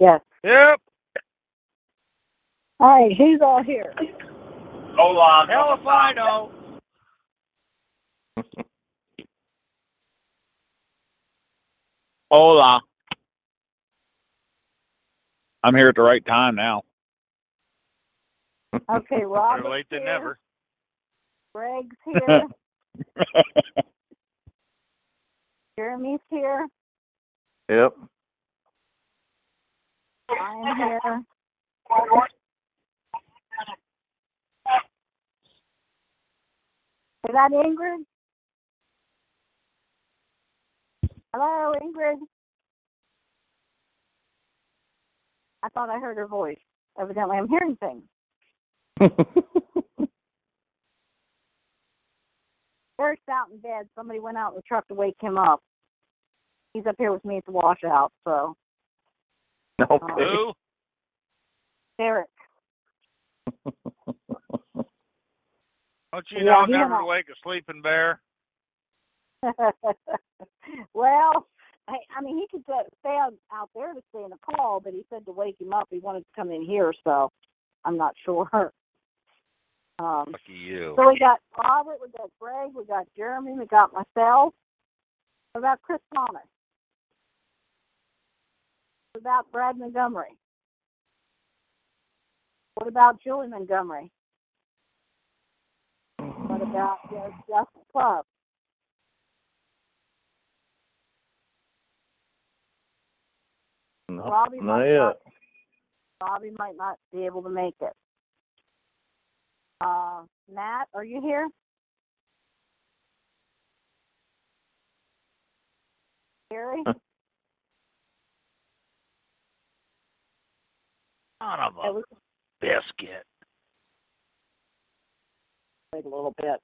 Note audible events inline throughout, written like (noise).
Yes. Yep. All right, who's all here? Hola. Hell if I know. (laughs) Hola. I'm here at the right time now. (laughs) Okay, Rob. Better late than here. never. Greg's (laughs) here. Jeremy's here. Yep. I'm here. Is that Ingrid? Hello, Ingrid. I thought I heard her voice. Evidently, I'm hearing things. (laughs) Eric's out in bed. Somebody went out in the truck to wake him up. He's up here with me at the washout, so. (laughs) Okay. Who? Eric. (laughs) Don't you Yeah, know he never went to wake a sleeping bear? (laughs) well, I, I mean, he could uh, stay out, out there to stay in the call, but he said to wake him up, he wanted to come in here, so I'm not sure. Um, Lucky you. so we got Robert, we got Greg, we got Jeremy, we got myself. What about Chris Thomas? What about Brad Montgomery? What about Julie Montgomery? What about uh, Justin Club? No, Robbie not might yet. not, Robbie might not be able to make it. Uh, Matt, are you here? Gary? (laughs) Son of a was biscuit. wait a little bit.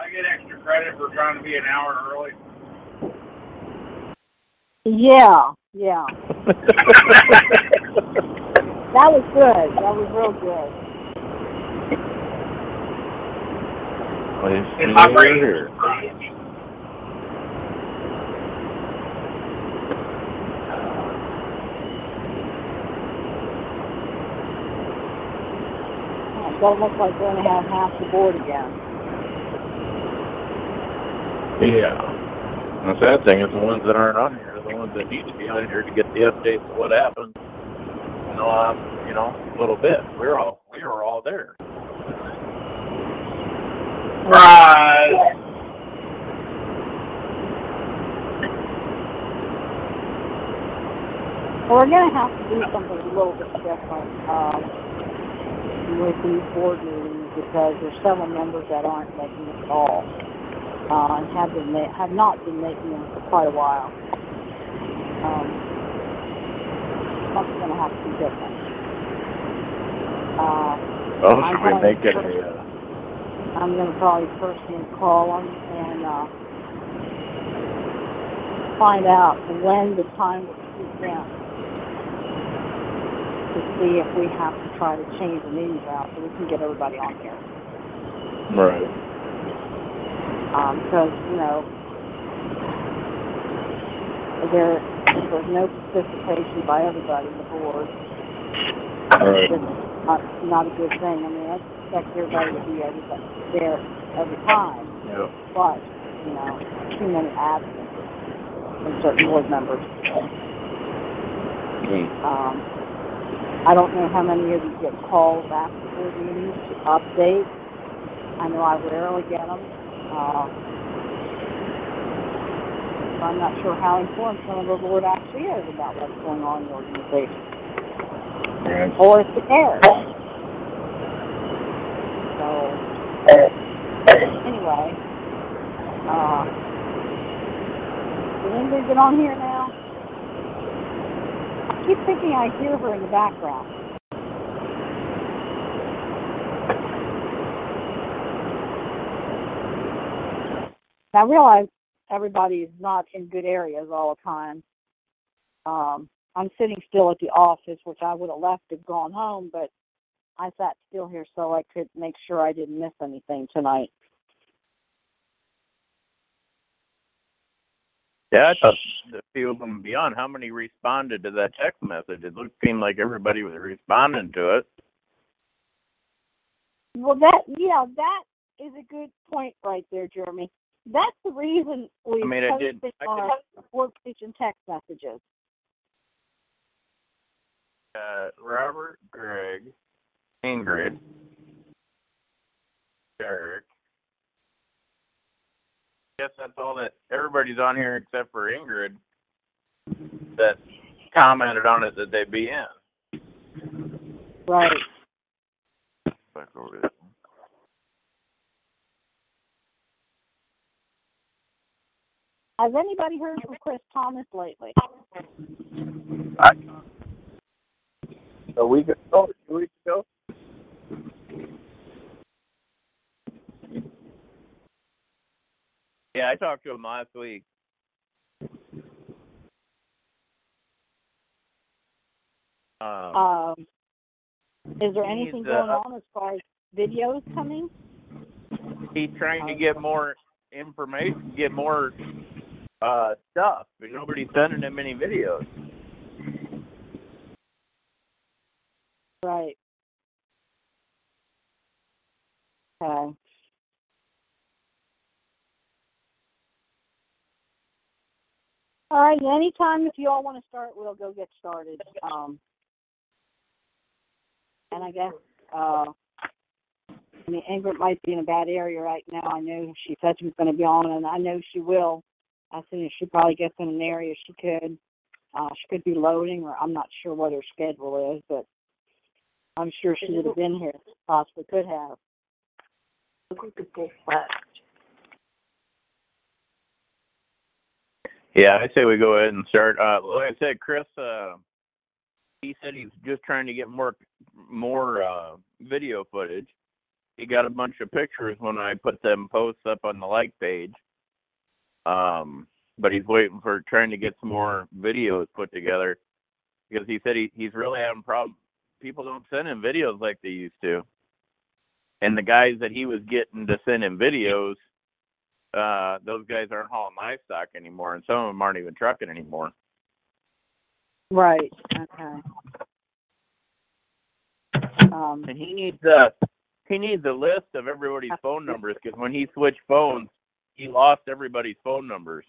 I get extra credit for trying to be an hour early. Yeah, yeah. (laughs) That was good. That was real good. Please In my brain. here. It doesn't look like we're going to have half the board again. Yeah. The sad thing is the ones that aren't on here are the ones that need to be on here to get the updates of what happened. You know, um, you know, a little bit. We're all we were all there. Right. Well, we're going to have to do something a little bit different um, with these board meetings because there's several members that aren't making the call uh, and have been ma- have not been making them for quite a while. Um, something's going to have to be different. Uh, Well, I'm should we going make it to- a uh, I'm going to probably personally call them and uh, find out when the time will suit them to see if we have to try to change the meetings out so we can get everybody on here. right? Because, you know, there, if there's no participation by everybody on the board, Right. it's not, not a good thing. I mean, I expect everybody to be everybody, there every time. Yeah. but, you know, too many absences from certain board members. Mm. Um, I don't know how many of you get calls after board meetings to update I know I rarely get them. Uh, I'm not sure how informed some of the board actually is about what's going on in the organization. Or if it cares. So, anyway, uh, did anybody get on here now? I keep thinking I hear her in the background. And I realize everybody is not in good areas all the time. Um, I'm sitting still at the office, which I would have left and gone home, but I sat still here so I could make sure I didn't miss anything tonight. Yeah, I thought a few of them beyond. How many responded to that text message? It looked seemed like everybody was responding to it. Well, that yeah, that is a good point right there, Jeremy. That's the reason we I mean, I did- posted I our workstation text messages. Uh, Robert, Greg, Ingrid, Derek. Guess that's all that everybody's on here except for Ingrid that commented on it that they'd be in. Right. Back over there. Has anybody heard from Chris Thomas lately? I, a week ago, two weeks ago. Yeah, I talked to him last week. Um, Um, is there anything uh, going on as far as videos coming? he's trying to get more information, get more uh stuff, but nobody's sending him any videos. Right. Okay. All right. Anytime if you all want to start, we'll go get started. Um, and I guess, uh, I mean, Ingrid might be in a bad area right now. I know she said she was going to be on, and I know she will soon as she probably gets in an area she could. Uh, she could be loading, or I'm not sure what her schedule is, but I'm sure she would have been here. Possibly could have. Yeah, I say we go ahead and start. Uh, like I said, Chris, uh, he said he's just trying to get more, more uh, video footage. He got a bunch of pictures when I put them posts up on the like page. Um, but he's waiting for trying to get some more videos put together because he said he, he's really having problems. People don't send him videos like they used to. And the guys that he was getting to send him videos, uh, those guys aren't hauling livestock anymore, and some of them aren't even trucking anymore. Right. Okay. Um, And he needs a he needs a list of everybody's phone numbers because when he switched phones, he lost everybody's phone numbers.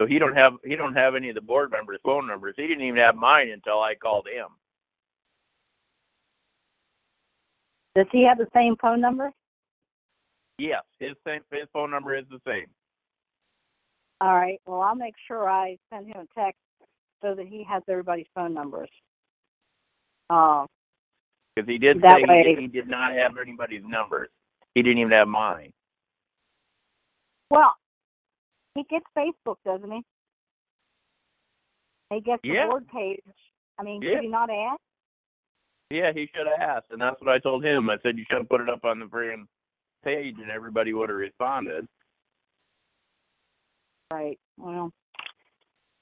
So he don't have he don't have any of the board members' phone numbers. He didn't even have mine until I called him. does he have the same phone number? Yes, his same his phone number is the same. All right. Well, I'll make sure I send him a text so that he has everybody's phone numbers. Uh, Because he did That say way- he, he did not have anybody's numbers. He didn't even have mine. Well, he gets Facebook, doesn't he? He gets the Yeah. board page. I mean, Yeah. did he not ask? Yeah, he should have asked, and that's what I told him. I said you should have put it up on the friggin' page, and everybody would have responded. Right. Well,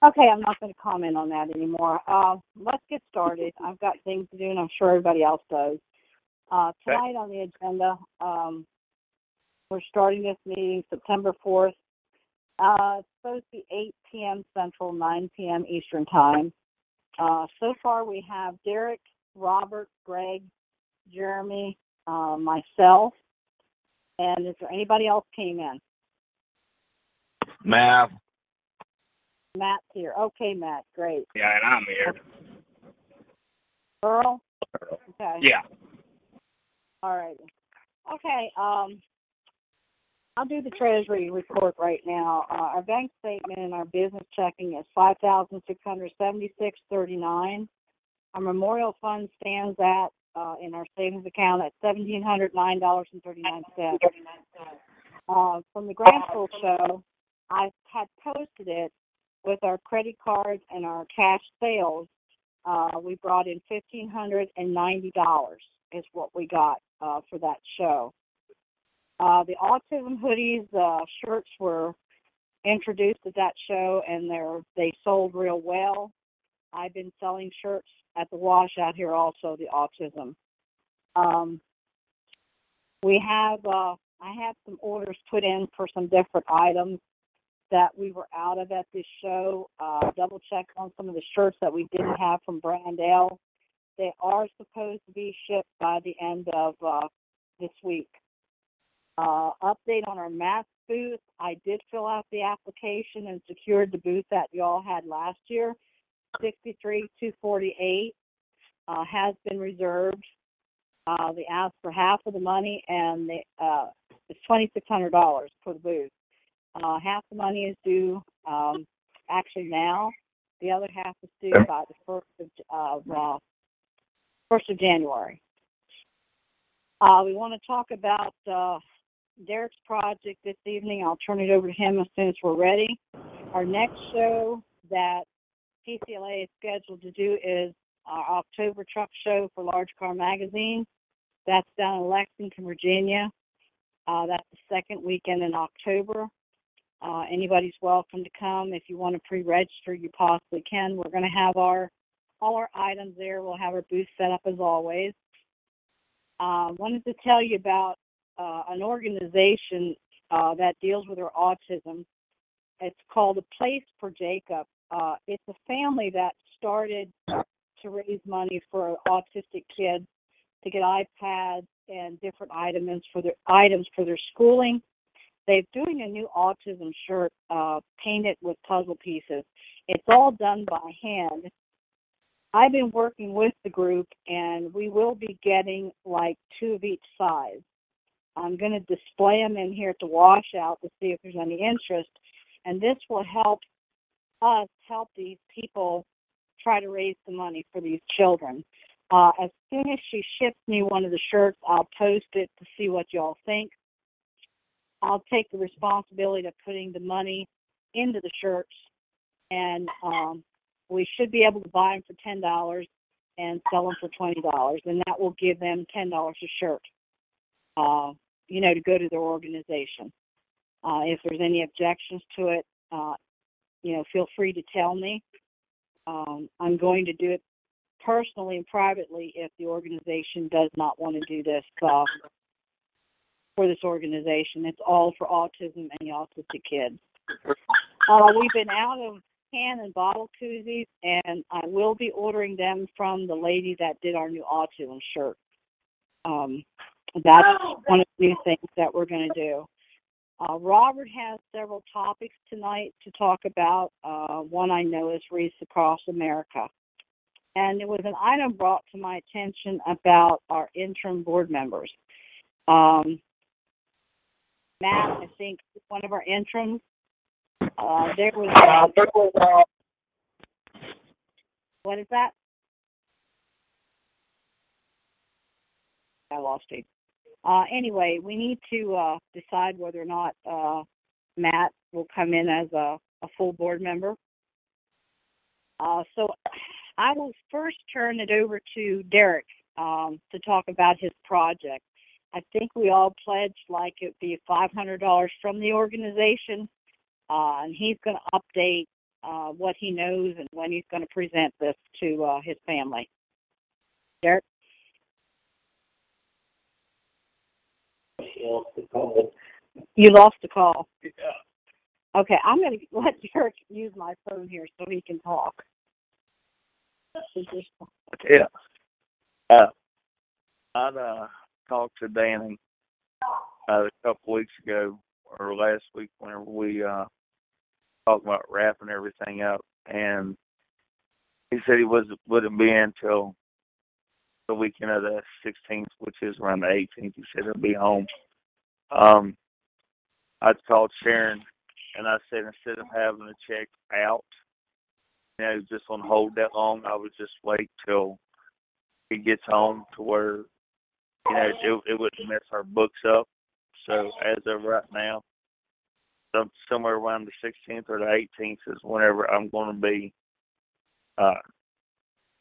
okay. I'm not going to comment on that anymore. Uh, let's get started. I've got things to do, and I'm sure everybody else does. Uh, Okay. tonight on the agenda, um, we're starting this meeting September 4th. Uh, it's supposed to be 8 p.m. Central, 9 p.m. Eastern Time. Uh, so far, we have Derek, Robert, Greg, Jeremy, uh, myself, and is there anybody else came in? Matt. Matt's here. Okay, Matt, great. Yeah, and I'm here. Earl? Okay. Yeah. All right. Okay, um, I'll do the treasury report right now. Uh, our bank statement and our business checking is five thousand six hundred seventy-six thirty-nine. Our memorial fund stands at, uh, in our savings account at seventeen hundred nine dollars and thirty-nine cents. Uh, from the grand Grantsville show, I had posted it with our credit cards and our cash sales. Uh, we brought in fifteen hundred and ninety dollars is what we got, uh, for that show. Uh, the autism hoodies, uh, shirts were introduced at that show and they're, they sold real well. I've been selling shirts at the wash out here also, the autism. Um, we have, uh, I have some orders put in for some different items that we were out of at this show. Uh, double check on some of the shirts that we didn't have from Brand L. They are supposed to be shipped by the end of, uh, this week. Uh, update on our MATS booth. I did fill out the application and secured the booth that y'all had last year. Sixty-three, two forty-eight, uh, has been reserved. Uh, they asked for half of the money and they, uh, it's twenty-six hundred dollars for the booth. Uh, half the money is due, um, actually now. The other half is due by the first of, of, uh, first of January. Uh, we want to talk about, uh, Derek's project this evening. I'll turn it over to him as soon as we're ready. Our next show that PCLA is scheduled to do is our October truck show for Large Car Magazine. That's down in Lexington, Virginia. Uh, that's the second weekend in October. Uh, anybody's welcome to come. If you want to pre-register, you possibly can. We're going to have our all our items there. We'll have our booth set up as always. Uh, wanted to tell you about uh, an organization uh, that deals with our autism. It's called A Place for Jacob. Uh, it's a family that started to raise money for autistic kids to get iPads and different items for their items for their schooling. They're doing a new autism shirt uh, painted with puzzle pieces. It's all done by hand. I've been working with the group, and we will be getting like two of each size. I'm going to display them in here at the washout to see if there's any interest, and this will help us help these people try to raise the money for these children. Uh, as soon as she ships me one of the shirts, I'll post it to see what y'all think. I'll take the responsibility of putting the money into the shirts, and um, we should be able to buy them for ten dollars and sell them for twenty dollars, and that will give them ten dollars a shirt. Uh, you know, to go to their organization. Uh, if there's any objections to it, uh, you know, feel free to tell me. Um, I'm going to do it personally and privately if the organization does not want to do this uh, for this organization. It's all for autism and the autistic kids. Uh, we've been out of can and bottle koozies, and I will be ordering them from the lady that did our new autism shirt. Um, that's one of the new things that we're going to do. Uh, Robert has several topics tonight to talk about. Uh, one I know is Wreaths Across America. And there was an item brought to my attention about our interim board members. Um, Matt, I think, one of our interims. Uh, there was, uh, what is that? I lost you. Uh, anyway, we need to uh, decide whether or not uh, Matt will come in as a, a full board member. Uh, so I will first turn it over to Derek um, to talk about his project. I think we all pledged like it would be $500 from the organization, uh, and he's going to update uh, what he knows and when he's going to present this to uh, his family. Derek? You lost the call. Yeah. Okay, I'm going (laughs) to let Derek use my phone here so he can talk. Yeah. Uh, I uh, talked to Danny uh, a couple weeks ago or last week whenever we uh, talked about wrapping everything up, and he said he was wouldn't be in until the weekend of the 16th, which is around the 18th. He said he'll be home. Um, I called Sharon and I said instead of having to check out, you know, just on hold that long, I would just wait till he gets home to where, you know, it, it wouldn't mess our books up. So as of right now, some somewhere around the 16th or the 18th is whenever I'm going to be uh,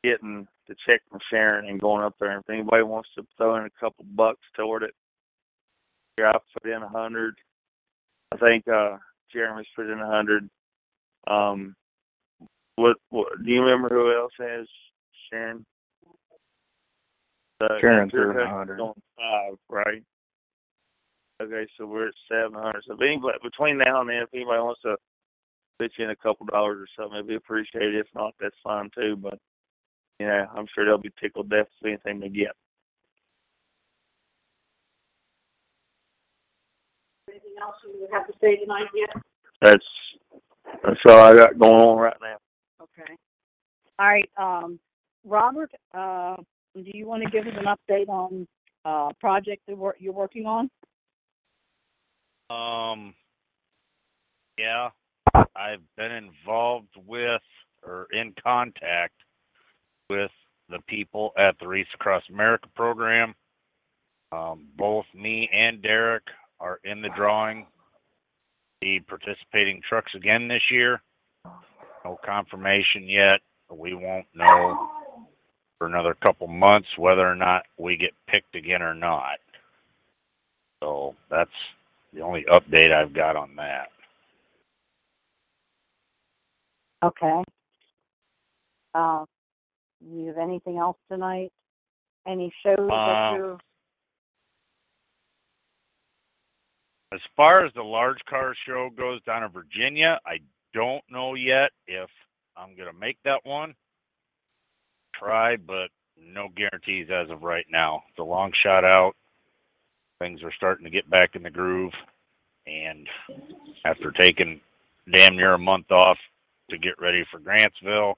getting the check from Sharon and going up there. And if anybody wants to throw in a couple bucks toward it, I put in a hundred. I think uh, Jeremy's put in a hundred. Um, what, what? Do you remember who else has Sharon? Drew a hundred. on five, right? Okay, so we're at seven hundred. So if anybody between now and then, if anybody wants to pitch in a couple dollars or something, it'd be appreciated. If not, that's fine too. But you know, I'm sure they'll be tickled death for anything they get. Else you have to say tonight yet? That's that's all I got going on right now. Okay. All right, um, Robert, uh, do you want to give us an update on, uh, project that wor- you're working on? Um, yeah, I've been involved with or in contact with the people at the Wreaths Across America program. Um, both me and Derek are in the drawing. The participating trucks again this year. No confirmation yet. We won't know for another couple months whether or not we get picked again or not. So that's the only update I've got on that. Okay. Uh, you have anything else tonight? Any shows that Uh, you're, As far as the large car show goes down in Virginia, I don't know yet if I'm gonna make that one. Try, but no guarantees as of right now. It's a long shot out. Things are starting to get back in the groove, and after taking damn near a month off to get ready for Grantsville,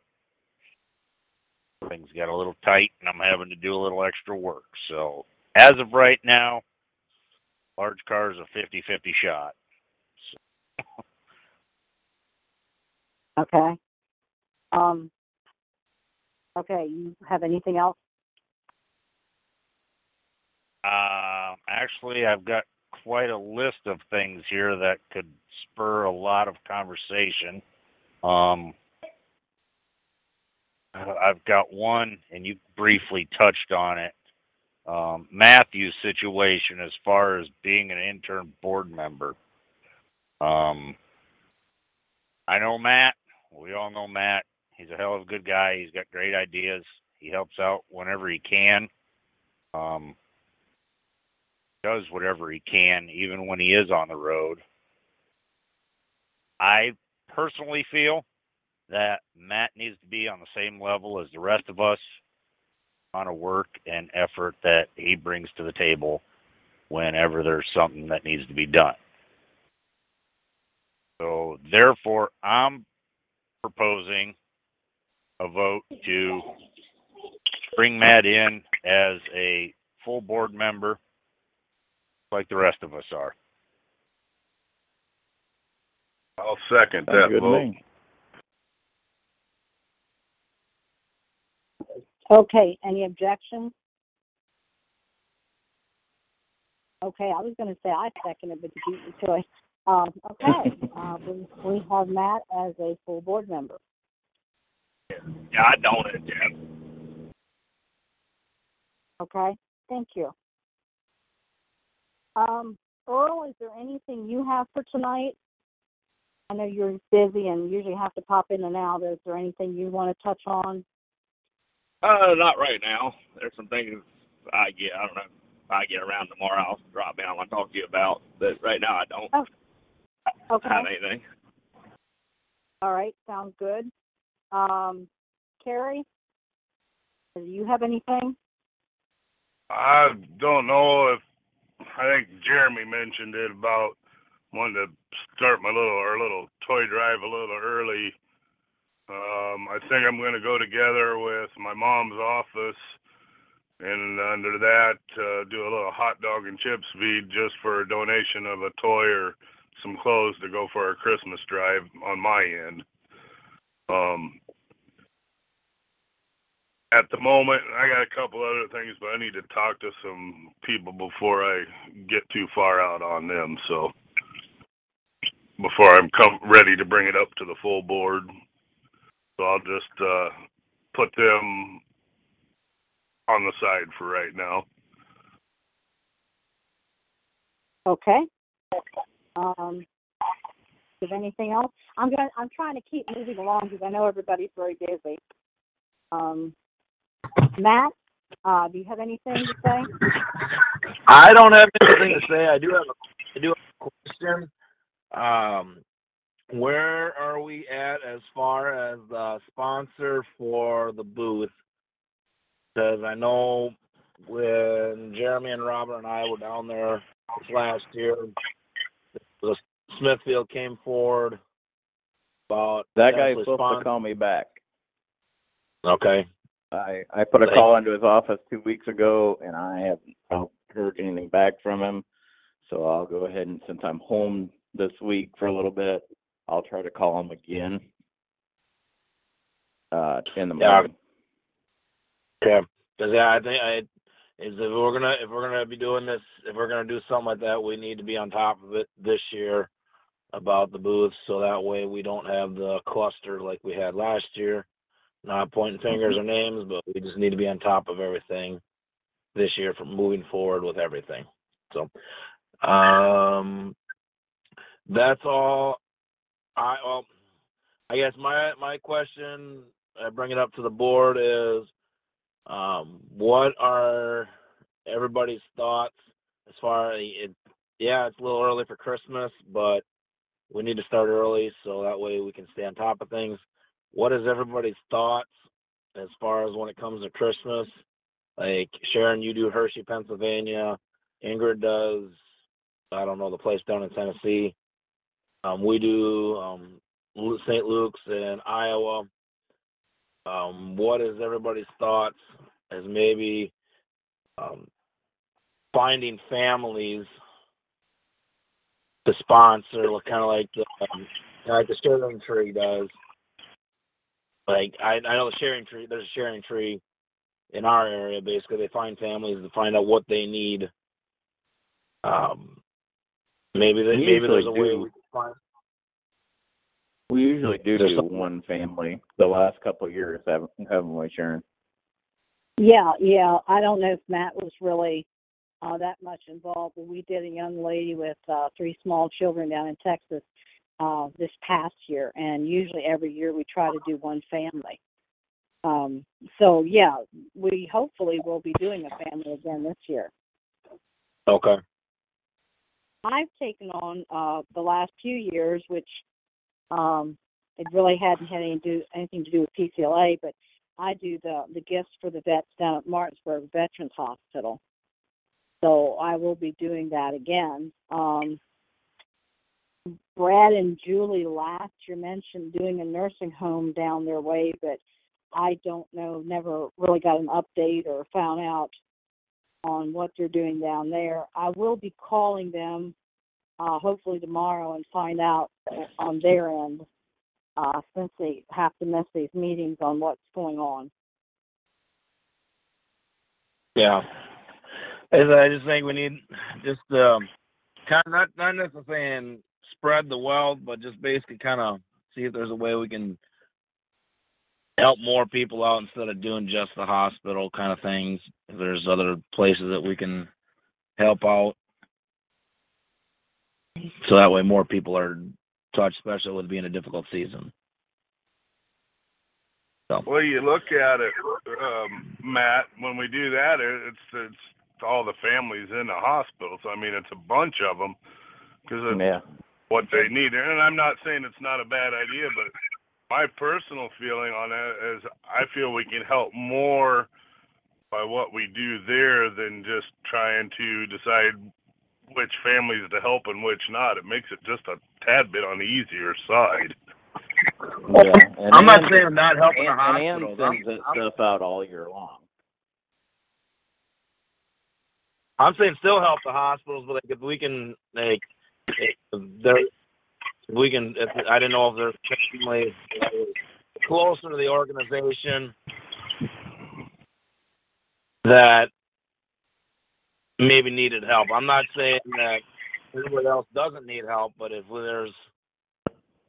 things got a little tight, and I'm having to do a little extra work. So as of right now, large cars a 50-50 shot. okay? Um, okay, you have anything else? Uh, actually, I've got quite a list of things here that could spur a lot of conversation. Um, I've got one, and you briefly touched on it. Um, Matthew's situation as far as being an intern board member. Um, I know Matt. We all know Matt. He's a hell of a good guy. He's got great ideas. He helps out whenever he can. Um, does whatever he can, even when he is on the road. I personally feel that Matt needs to be on the same level as the rest of us on a work and effort that he brings to the table whenever there's something that needs to be done. So therefore, I'm proposing a vote to bring Matt in as a full board member like the rest of us are. I'll second Sounds that good to vote. me. Okay, any objections? Okay, I was gonna say I seconded, but you beat me to it. Um, okay, (laughs) uh, we, we have Matt as a full board member. Yeah, I don't it, Jeff. Okay, thank you. Um, Earl, is there anything you have for tonight? I know you're busy and usually have to pop in and out. Is there anything you want to touch on? Uh, not right now. There's some things I get. I don't know. If I get around tomorrow. I'll drop in. I want to talk to you about. But right now, I don't Okay, have anything. all right, sounds good. Um, Carrie, do you have anything? I don't know if I think Jeremy mentioned it about wanting to start my little our little toy drive a little early. Um, I think I'm going to go together with my mom's office and under that, uh, do a little hot dog and chips feed just for a donation of a toy or some clothes to go for our Christmas drive on my end. Um, at the moment, I got a couple other things, but I need to talk to some people before I get too far out on them. So before I'm come ready to bring it up to the full board, so I'll just uh, put them on the side for right now. Okay. Um, is there anything else? I'm gonna, I'm trying to keep moving along because I know everybody's very busy. Um, Matt, uh, do you have anything to say? I don't have anything to say. I do have a, I do have a question. Um, where are we at as far as the sponsor for the booth? Because I know when Jeremy and Robert and I were down there last year, the Smithfield came forward about That guy's supposed to call me back. Okay. I I put a call into his office two weeks ago, and I haven't heard anything back from him. So I'll go ahead and since I'm home this week for a little bit, I'll try to call him again. Uh, in the Yeah. morning. Okay. Because yeah, I think I is if we're gonna if we're gonna be doing this if we're gonna do something like that, we need to be on top of it this year about the booths, so that way we don't have the cluster like we had last year. Not pointing fingers or names, but we just need to be on top of everything this year from moving forward with everything. So, um, that's all. I well, I guess my my question, I bring it up to the board is, um, what are everybody's thoughts as far as it? Yeah, it's a little early for Christmas, but we need to start early so that way we can stay on top of things. What is everybody's thoughts as far as when it comes to Christmas? Like Sharon, you do Hershey, Pennsylvania. Ingrid does, I don't know, the place down in Tennessee. Um, we do um, St. Luke's in Iowa. Um, what is everybody's thoughts as maybe um, finding families to sponsor, kind of like the, um, like the sharing tree does. Like I, I know the sharing tree. There's a sharing tree in our area. Basically, they find families to find out what they need. Um, maybe they, maybe there's a way do. we can find. We usually do There's do one family. The last couple of years, haven't haven't we, Sharon? Yeah, yeah. I don't know if Matt was really uh, that much involved, but we did a young lady with uh, three small children down in Texas uh, this past year, and usually every year we try to do one family. Um, so yeah, we hopefully will be doing a family again this year. Okay. I've taken on uh, the last few years, which um, it really hadn't had any do, anything to do with PCLA, but I do the the gifts for the vets down at Martinsburg Veterans Hospital. So I will be doing that again. Um, Brad and Julie last year mentioned doing a nursing home down their way, but I don't know, never really got an update or found out on what they're doing down there. I will be calling them uh, hopefully tomorrow and find out on their end uh, since they have to miss these meetings on what's going on. Yeah. I just think we need just um kind of not not necessarily spread the wealth, but just basically kind of see if there's a way we can help more people out instead of doing just the hospital kind of things. If there's other places that we can help out, so that way more people are touched, especially with being a difficult season. So Well, you look at it, um, Matt. When we do that, it's it's all the families in the hospital. So I mean, it's a bunch of them because Yeah. what they need. And I'm not saying it's not a bad idea, but my personal feeling on that is I feel we can help more by what we do there than just trying to decide which families to help and which not. It makes it just a tad bit on the easier side. Yeah. And I'm not Ann- saying not helping Ann, the and Ann hospitals. I'm- sends that stuff out all year long. I'm saying still help the hospitals, but like if we can like eh, if there if we can if I didn't know if there's family closer to the organization that maybe needed help. I'm not saying that everybody else doesn't need help, but if there's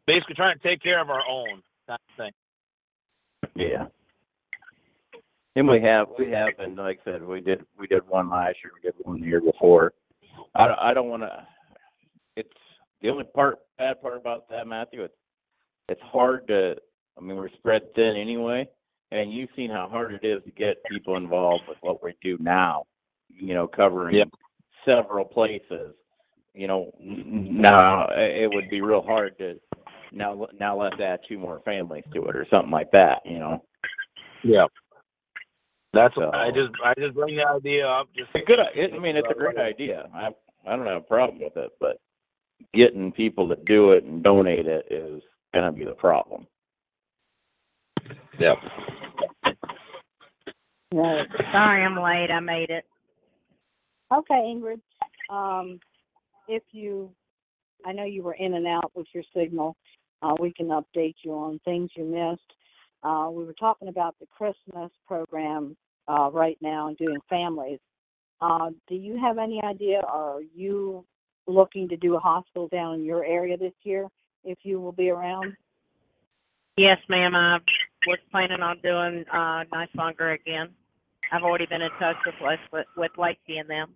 basically trying to take care of our own kind of thing. Yeah. And we have, we have, and like I said, we did, we did one last year, we did one the year before. I, I don't wanna, it's, the only part, bad part about that, Matthew, it's, it's hard to, I mean, we're spread thin anyway, and you've seen how hard it is to get people involved with what we do now, you know, covering Yep. several places. You know, now, it would be real hard to, now, now let's add two more families to it or something like that, you know? Yeah. That's So- I just I just bring the idea up. Just a good. It, I mean, it's a great idea. I I don't have a problem with it, but getting people to do it and donate it is gonna be the problem. Yep. Right. Sorry, I'm late. I made it. Okay, Ingrid. Um, if you, I know you were in and out with your signal. Uh, we can update you on things you missed. Uh, we were talking about the Christmas program uh, right now and doing families. Uh, do you have any idea? Are you looking to do a hospital down in your area this year? If you will be around. Yes, ma'am. I was planning on doing uh Niswonger again. I've already been in touch with Les with, Lacey and them,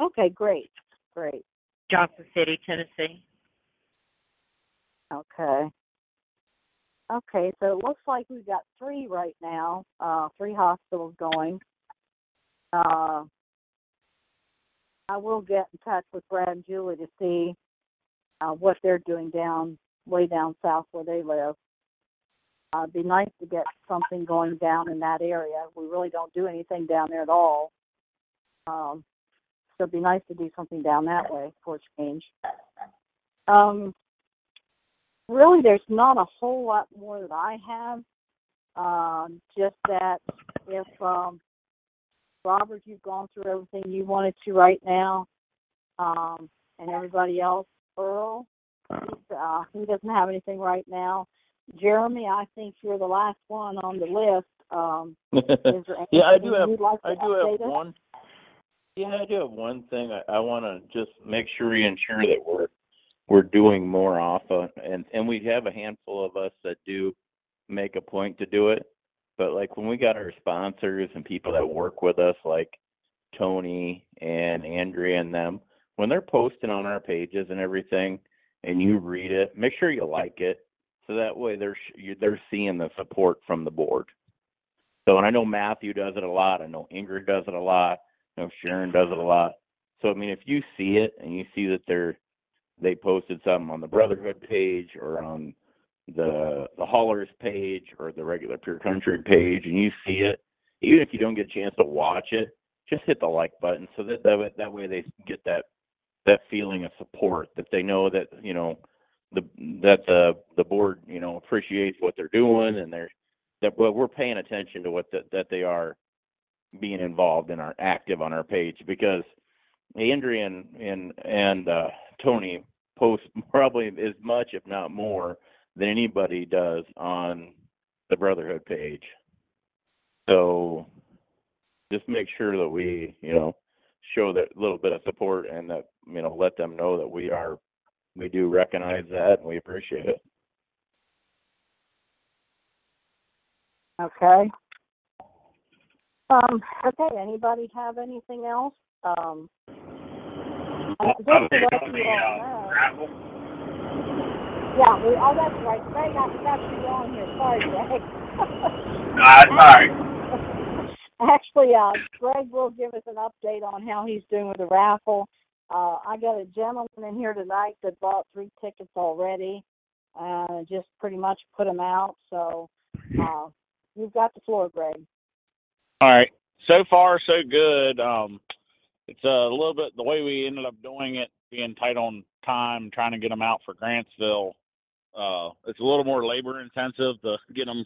Okay, great, great. Johnson City, Tennessee. Okay. Okay, so it looks like we've got three right now, uh, three hospitals going. Uh, I will get in touch with Brad and Julie to see uh, what they're doing down way down south where they live. Uh, it'd be nice to get something going down in that area. We really don't do anything down there at all. Um, so it'd be nice to do something down that way for a change. Um, really there's not a whole lot more that I have. Um, just that if um, Robert, you've gone through everything you wanted to right now, um, and everybody else, Earl, uh, he doesn't have anything right now. Jeremy, I think you're the last one on the list. Um, (laughs) yeah, I do have. like I do have us? one. Yeah, I do have one thing. I, I want to just make sure we ensure that we're we're doing more off of, and and we have a handful of us that do make a point to do it. But like when we got our sponsors and people that work with us, like Tony and Andrea and them, when they're posting on our pages and everything, and you read it, make sure you like it, so that way they're they're seeing the support from the board. So, and I know Matthew does it a lot. I know Ingrid does it a lot. I know Sharon does it a lot. So, I mean, if you see it and you see that they're they posted something on the Brotherhood page or on the the Haulers page or the regular Pure Country page, and you see it, even if you don't get a chance to watch it, just hit the like button so that that way, that way they get that that feeling of support that they know that you know the that the the board you know appreciates what they're doing and they're that well, we're paying attention to what that that they are being involved and are active on our page because Andrea and and, and uh, Tony post (laughs) probably as much if not more than anybody does on the Brotherhood page. So just make sure that we you know show that little bit of support and that you know let them know that we are we do recognize that and we appreciate it. Okay. Um, okay, anybody have anything else? Um, just to let you all know. Yeah, we, oh, that's right. Greg, I forgot you were on here. Sorry, Greg. (laughs) sorry. (laughs) Actually, uh, Greg will give us an update on how he's doing with the raffle. Uh, I got a gentleman in here tonight that bought three tickets already, uh, just pretty much put them out. So, uh, you've got the floor, Greg. All right. So far, so good. Um, it's a little bit the way we ended up doing it, being tight on time, trying to get them out for Grantsville. Uh, it's a little more labor intensive to get them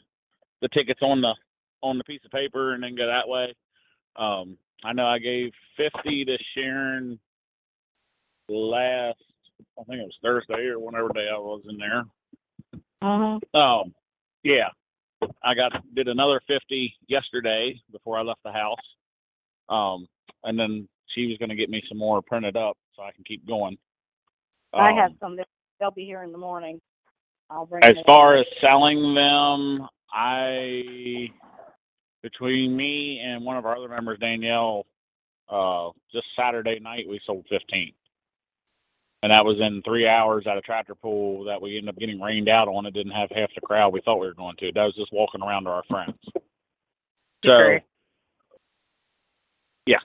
the tickets on the on the piece of paper and then go that way. Um, I know I gave 50 to Sharon last, I think it was Thursday or whatever day I was in there. Mm-hmm. Um, yeah, I got did another 50 yesterday before I left the house. Um, and then she was going to get me some more printed up so I can keep going. I have Um, some. They'll be here in the morning. I'll bring. As far in. as selling them, I between me and one of our other members, Danielle, uh, just Saturday night we sold 15, and that was in three hours at a tractor pool that we ended up getting rained out on. It didn't have half the crowd we thought we were going to. That was just walking around to our friends. So, yeah.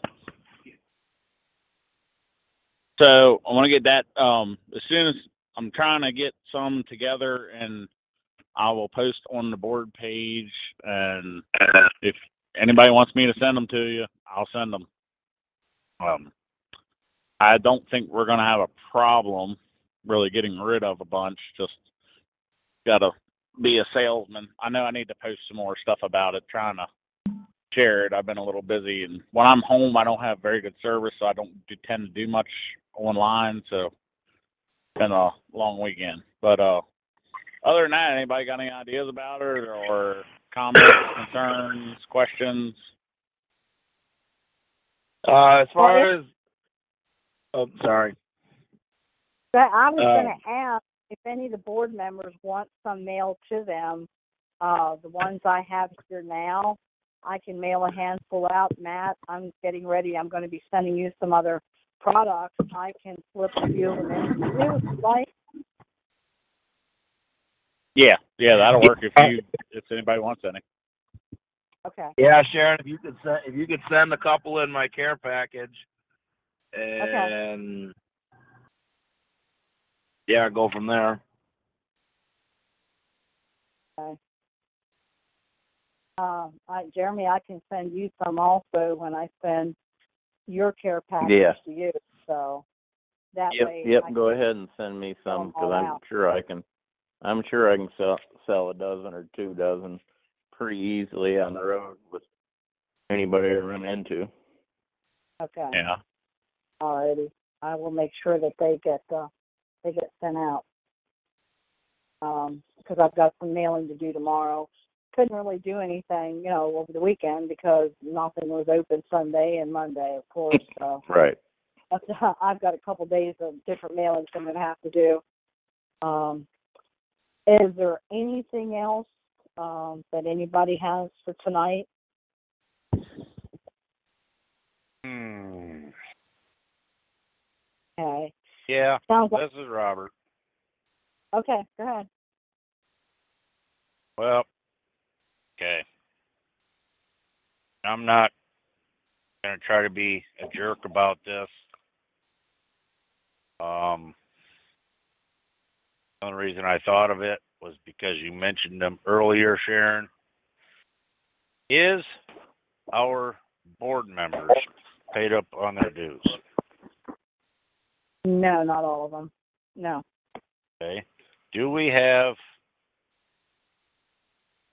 So I want to get that um, as soon as I'm trying to get some together, and I will post on the board page. And if anybody wants me to send them to you, I'll send them. Um, I don't think we're gonna have a problem really getting rid of a bunch. Just gotta be a salesman. I know I need to post some more stuff about it, trying to share it. I've been a little busy, and when I'm home, I don't have very good service, so I don't do, tend to do much online. So been a long weekend. But uh, other than that, anybody got any ideas about it or comments, (coughs) concerns, questions? Uh, as far Well, as, oh, sorry. But I was Um, going to ask if any of the board members want some mailed to them. Uh, the ones I have here now, I can mail a handful out. Matt, I'm getting ready. I'm going to be sending you some other products. I can flip a few of to you if you'd like. Yeah, yeah, that'll work if you if anybody wants any. Okay. Yeah, Sharon, if you could send if you could send a couple in my care package, and yeah, go from there. Okay. Uh, I, Jeremy, I can send you some also when I send your care package Yeah. to you. So that Yep, way. yep. I Go can- ahead and send me fill some 'em because I'm out. sure I can. I'm sure I can sell sell a dozen or two dozen pretty easily on the road with anybody I run into. Okay. Yeah. Alrighty. I will make sure that they get uh they get sent out. Um, because I've got some mailing to do tomorrow. Couldn't really do anything, you know, over the weekend because nothing was open Sunday and Monday, of course. So (laughs) Right. I've got a couple days of different mailings I'm gonna have to do. Um, is there anything else um that anybody has for tonight? Hmm. Okay. Yeah, Sounds like this is Robert. okay. Go ahead. Well, okay. I'm not gonna try to be a jerk about this. Um, the only reason I thought of it was because you mentioned them earlier, Sharon. Is our board members paid up on their dues? No, not all of them. No. Okay. Do we have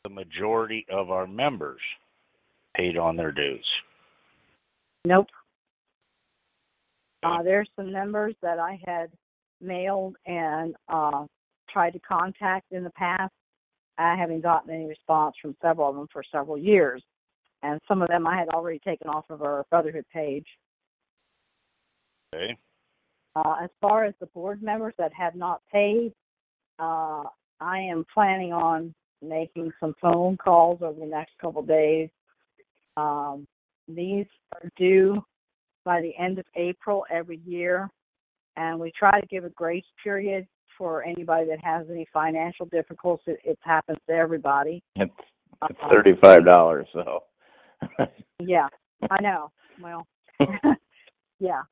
the majority of our members paid on their dues? Nope. Uh, there's some members that I had mailed and uh, tried to contact in the past. I haven't gotten any response from several of them for several years. And some of them I had already taken off of our Brotherhood page. Okay. Uh, as far as the board members that have not paid, uh, I am planning on making some phone calls over the next couple days. Um, these are due by the end of April every year, and we try to give a grace period for anybody that has any financial difficulties. It, it happens to everybody. It's it's Uh, thirty five dollars, so Yeah, I know. Well, (laughs) yeah.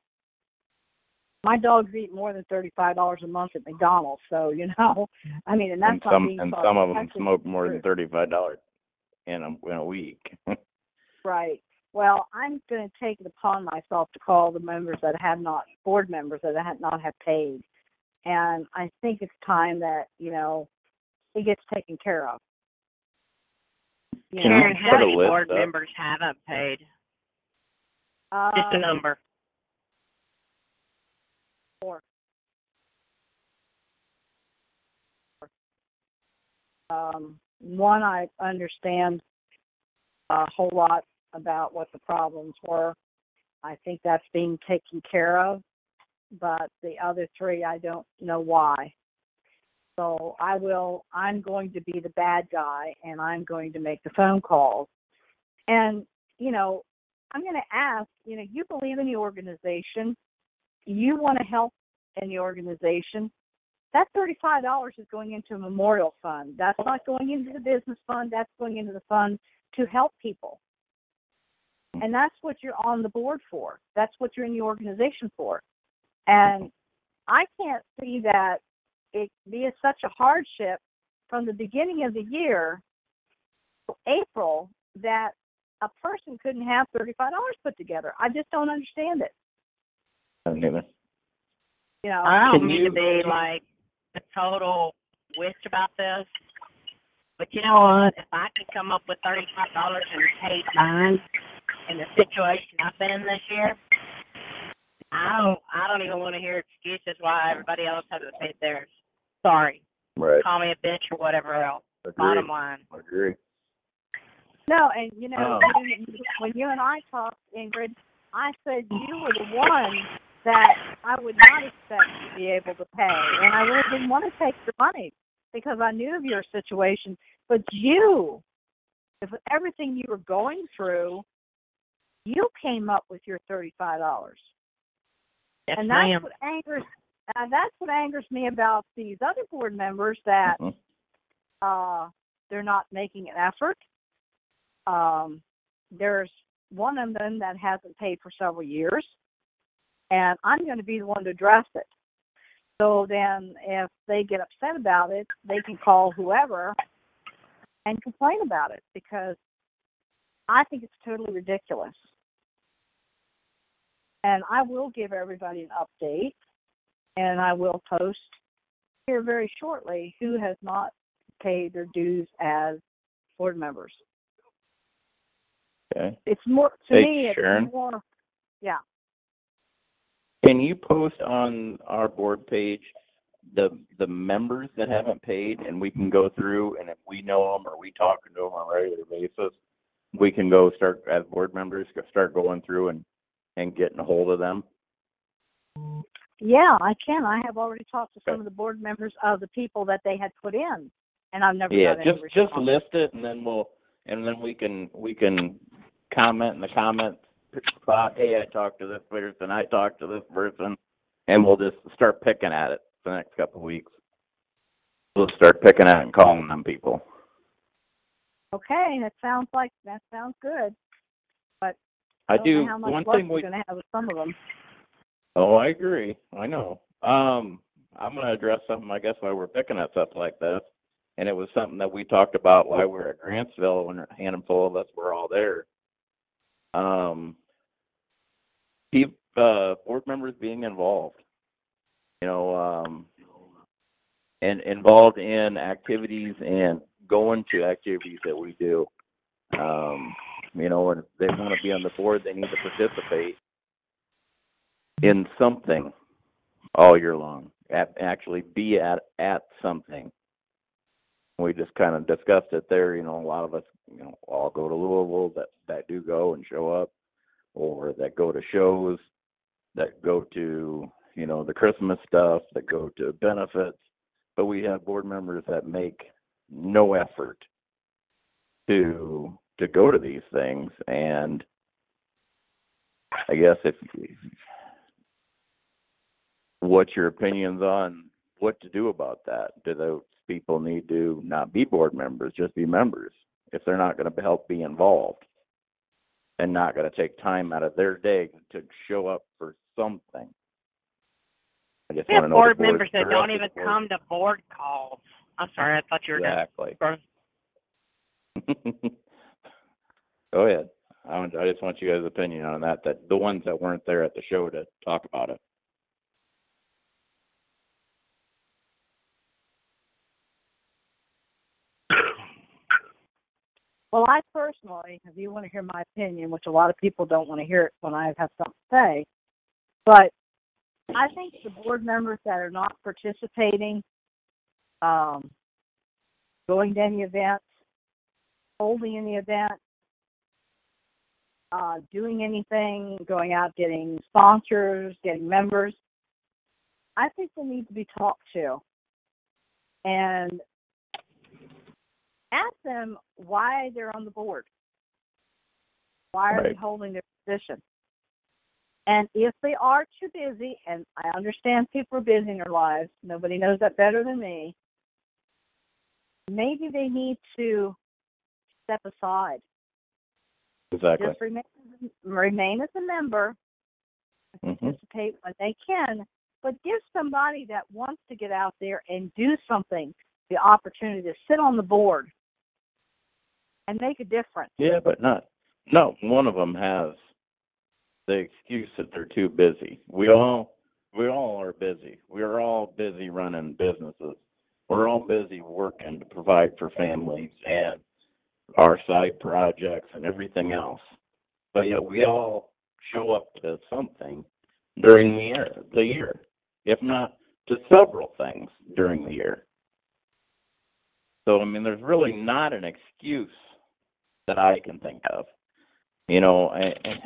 My dogs eat more than thirty-five dollars a month at McDonald's, so you know, I mean, and that's and not some being and some of them sarcastic, smoke it's more true. than thirty five dollars in a in a week. (laughs) Right. Well, I'm going to take it upon myself to call the members that have not, board members that have not have paid, and I think it's time that you know it gets taken care of. You Can know, you Sharon, put how a many list board up? members haven't paid? Just a Um, number. Um, one, I understand a whole lot about what the problems were. I think that's being taken care of, but the other three, I don't know why. So I will, I'm going to be the bad guy and I'm going to make the phone calls. And, you know, I'm going to ask, you know, you believe in the organization, you want to help in the organization, that thirty-five dollars is going into a memorial fund. That's not going into the business fund. That's going into the fund to help people. And that's what you're on the board for. That's what you're in the organization for. And I can't see that it be such a hardship from the beginning of the year, April, that a person couldn't have thirty-five dollars put together. I just don't understand it. I don't either. You know. I don't Can mean you- to be like a total witch about this, but you know what? If I can come up with thirty-five dollars and pay mine in the situation I've been in this year, I don't. I don't even want to hear excuses why everybody else has to pay theirs. Sorry, Right. call me a bitch or whatever else. Agree. Bottom line. Agree. No, and you know, when, you- when you and I talked, Ingrid, I said you were the one that I would not expect to be able to pay, and I really didn't want to take your money because I knew of your situation. But you, with everything you were going through, you came up with your thirty-five dollars, Yes, and that's ma'am. what angers. And that's what angers me about these other board members that Mhm. uh, they're not making an effort. Um, there's one of them that hasn't paid for several years, and I'm going to be the one to address it. So then, if they get upset about it, they can call whoever and complain about it because I think it's totally ridiculous. And I will give everybody an update, and I will post here very shortly who has not paid their dues as board members. Okay. It's more to Hey, me. It's Sharon? more. Yeah. Can you post on our board page the the members that haven't paid, and we can go through, and if we know them or we talk to them on a regular basis, we can go start as board members go start going through and and getting a hold of them. Yeah, I can. I have already talked to some of the board members of the people that they had put in, and I've never Yeah, got any just just response. list it, and then we'll and then we can we can comment in the comment spot. Hey, I talked to this person. I talked to this person, and we'll just start picking at it for the next couple of weeks. We'll start picking at it and calling them people. Okay, that sounds like that sounds good. But I don't do how much one luck thing we're we. to have with some of them. Oh, I agree. I know. Um, I'm going to address something. I guess why we're picking at stuff like this, and it was something that we talked about while we were at Grantsville when a handful of us were all there. Um, keep uh, board members being involved. You know, um, and involved in activities and going to activities that we do. Um, you know, and if they want to be on the board, they need to participate in something all year long. At, actually be at at something. We just kind of discussed it there. You know, a lot of us, you know, all go to Louisville that that do go and show up, or that go to shows, that go to you know the Christmas stuff, that go to benefits. But we have board members that make no effort to to go to these things, and I guess if what's your opinions on what to do about that? Do those people need to not be board members, just be members if they're not going to help be involved and not going to take time out of their day to show up for something? I just We have know board members that don't even board. come to board calls. I'm sorry, I thought you were done. Exactly. (laughs) Go ahead. I, I just want you guys' opinion on that. That the ones that weren't there at the show to talk about it. Well, I personally, if you want to hear my opinion, which a lot of people don't want to hear it when I have something to say, but I think the board members that are not participating, um, going to any events, holding any event, uh, doing anything, going out getting sponsors, getting members, I think they need to be talked to. And ask them why they're on the board. Why are they holding their position? And if they are too busy, and I understand people are busy in their lives, nobody knows that better than me, maybe they need to step aside. Exactly. Just remain, remain as a member, hmm participate when they can, but give somebody that wants to get out there and do something the opportunity to sit on the board and make a difference. Yeah, but not no one of them has the excuse that they're too busy. We all we all are busy. We're all busy running businesses. We're all busy working to provide for families and our side projects and everything else. But yet we all show up to something during the year, the year, if not to several things during the year. So I mean, there's really not an excuse that I can think of. You know, and, and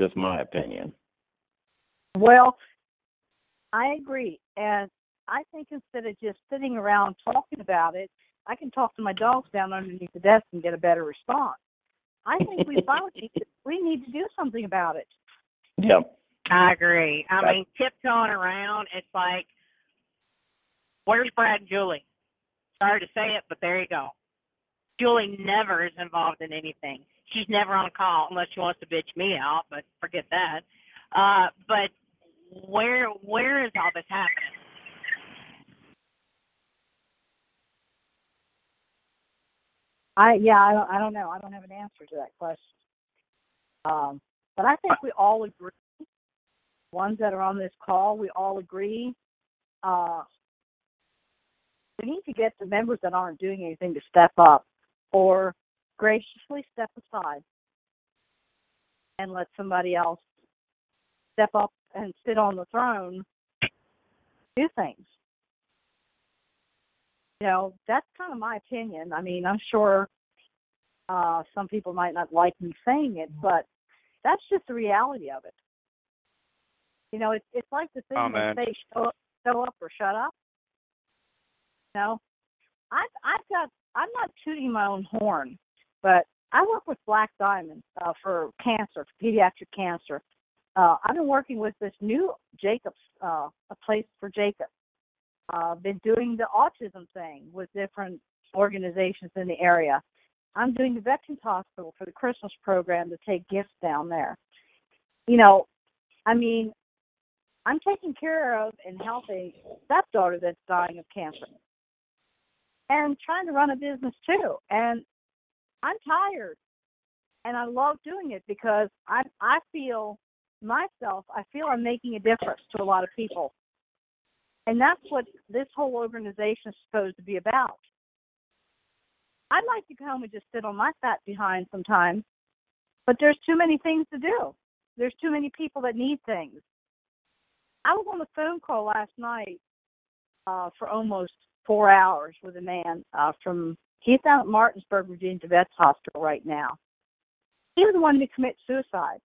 just my opinion. Well, I agree. And I think instead of just sitting around talking about it, I can talk to my dogs down underneath the desk and get a better response. I think we (laughs) finally need to, we need to do something about it. Yeah. I agree. I mean, tiptoeing around, it's like, where's Brad and Julie? Sorry to say it, but there you go. Julie never is involved in anything. She's never on a call unless she wants to bitch me out, but forget that. Uh, but where where is all this happening? I yeah, I don't I don't know. I don't have an answer to that question. Um, but I think we all agree. Ones that are on this call, we all agree. Uh, we need to get the members that aren't doing anything to step up, or graciously step aside, and let somebody else step up and sit on the throne, do things you know, that's kind of my opinion. I mean, I'm sure uh, some people might not like me saying it, but that's just the reality of it. You know, it's it's like the thing Amen. they say, show up, show up or shut up. You know, I've I've got I'm not tooting my own horn, but I work with Black Diamond uh, for cancer, for pediatric cancer. Uh, I've been working with this new Jacobs, uh, a place for Jacob uh, been doing the autism thing with different organizations in the area. I'm doing the Veterans Hospital for the Christmas program to take gifts down there. You know, I mean, I'm taking care of and helping stepdaughter that's dying of cancer and trying to run a business too. And I'm tired and I love doing it because I I feel myself, I feel I'm making a difference to a lot of people. And that's what this whole organization is supposed to be about. I'd like to come and just sit on my fat behind sometimes, but there's too many things to do. There's too many people that need things. I was on a phone call last night uh, for almost four hours with a man uh, from, he's down at Martinsburg, Virginia Vets Hospital right now. He was wanting to commit suicide.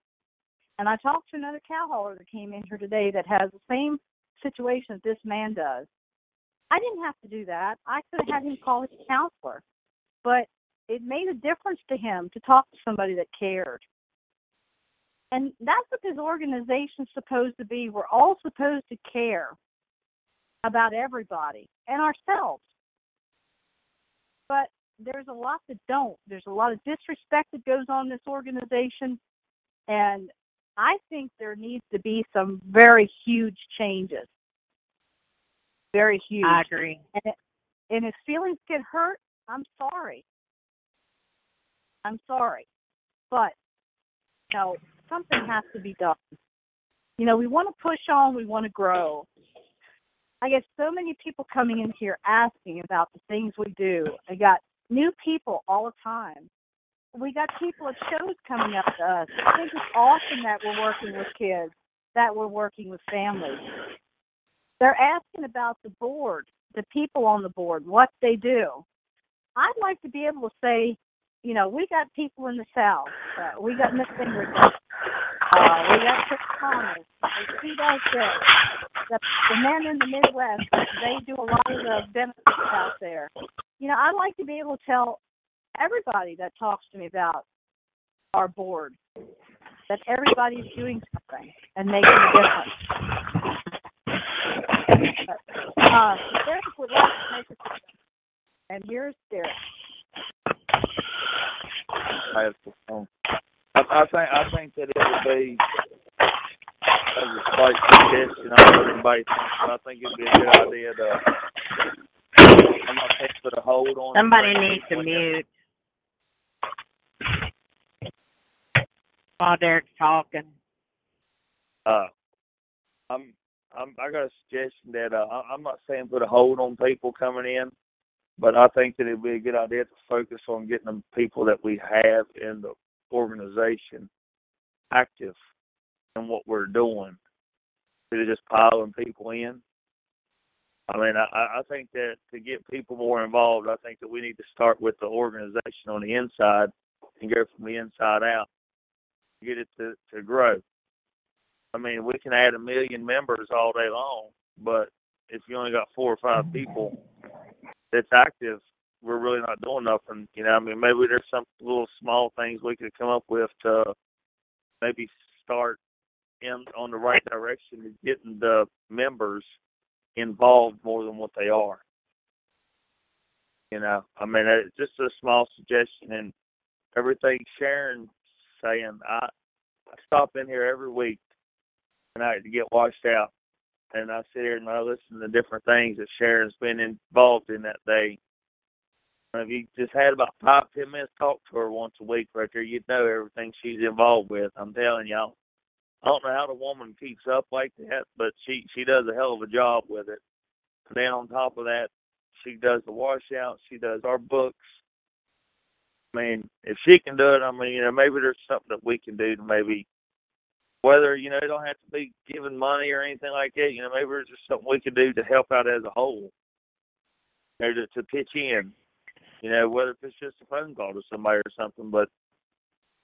And I talked to another cow hauler that came in here today that has the same situation that this man does. I didn't have to do that. I could have had him call his counselor. But it made a difference to him to talk to somebody that cared. And that's what this organization's supposed to be. We're all supposed to care about everybody and ourselves. But there's a lot that don't. There's a lot of disrespect that goes on in this organization. And I think there needs to be some very huge changes. Very huge. I agree. And, it, and if feelings get hurt, I'm sorry. I'm sorry. But, you know, something has to be done. You know, we want to push on, we want to grow. I get so many people coming in here asking about the things we do. I got new people all the time. We got people at shows coming up to us. I think it's awesome that we're working with kids, that we're working with families. They're asking about the board, the people on the board, what they do. I'd like to be able to say, you know, we got people in the South. Uh, we got Miss Ingrid. Uh, we got Chris Thomas. He does this. The, the men in the Midwest, they do a lot of the benefits out there. You know, I'd like to be able to tell everybody that talks to me about our board that everybody's doing something and making a difference. Uh, Derek would like to make a and here's Derek. I. I, I think I think that it would be as a slight suggestion. I don't know what everybody thinks, but I think it'd be a good idea to. I'm not saying put a hold on. Somebody needs to mute while Derek's talking. Uh, I'm I'm I got a suggestion that uh, I- I'm not saying put a hold on people coming in, but I think that it'd be a good idea to focus on getting the people that we have in the organization active in what we're doing. Instead of just piling people in. I mean, I, I think that to get people more involved, I think that we need to start with the organization on the inside and go from the inside out, to get it to, to grow. I mean, we can add a million members all day long, but if you only got four or five people that's active, we're really not doing nothing. You know, I mean, maybe there's some little small things we could come up with to maybe start in on the right direction and getting the members involved more than what they are. You know, I mean, it's just a small suggestion, and everything Sharon's saying, I I stop in here every week tonight to get washed out, and I sit here and I listen to different things that Sharon's been involved in that day. If you just had about five ten minutes talk to her once a week right there, you'd know everything she's involved with. I'm telling y'all. I don't know how the woman keeps up like that, but she she does a hell of a job with it. And then on top of that, she does the washout. She does our books. I mean, if she can do it, I mean, you know, maybe there's something that we can do to maybe, whether you know, it don't have to be giving money or anything like that. You know, maybe there's just something we can do to help out as a whole. You know, to, to pitch in. You know, whether it's just a phone call to somebody or something, but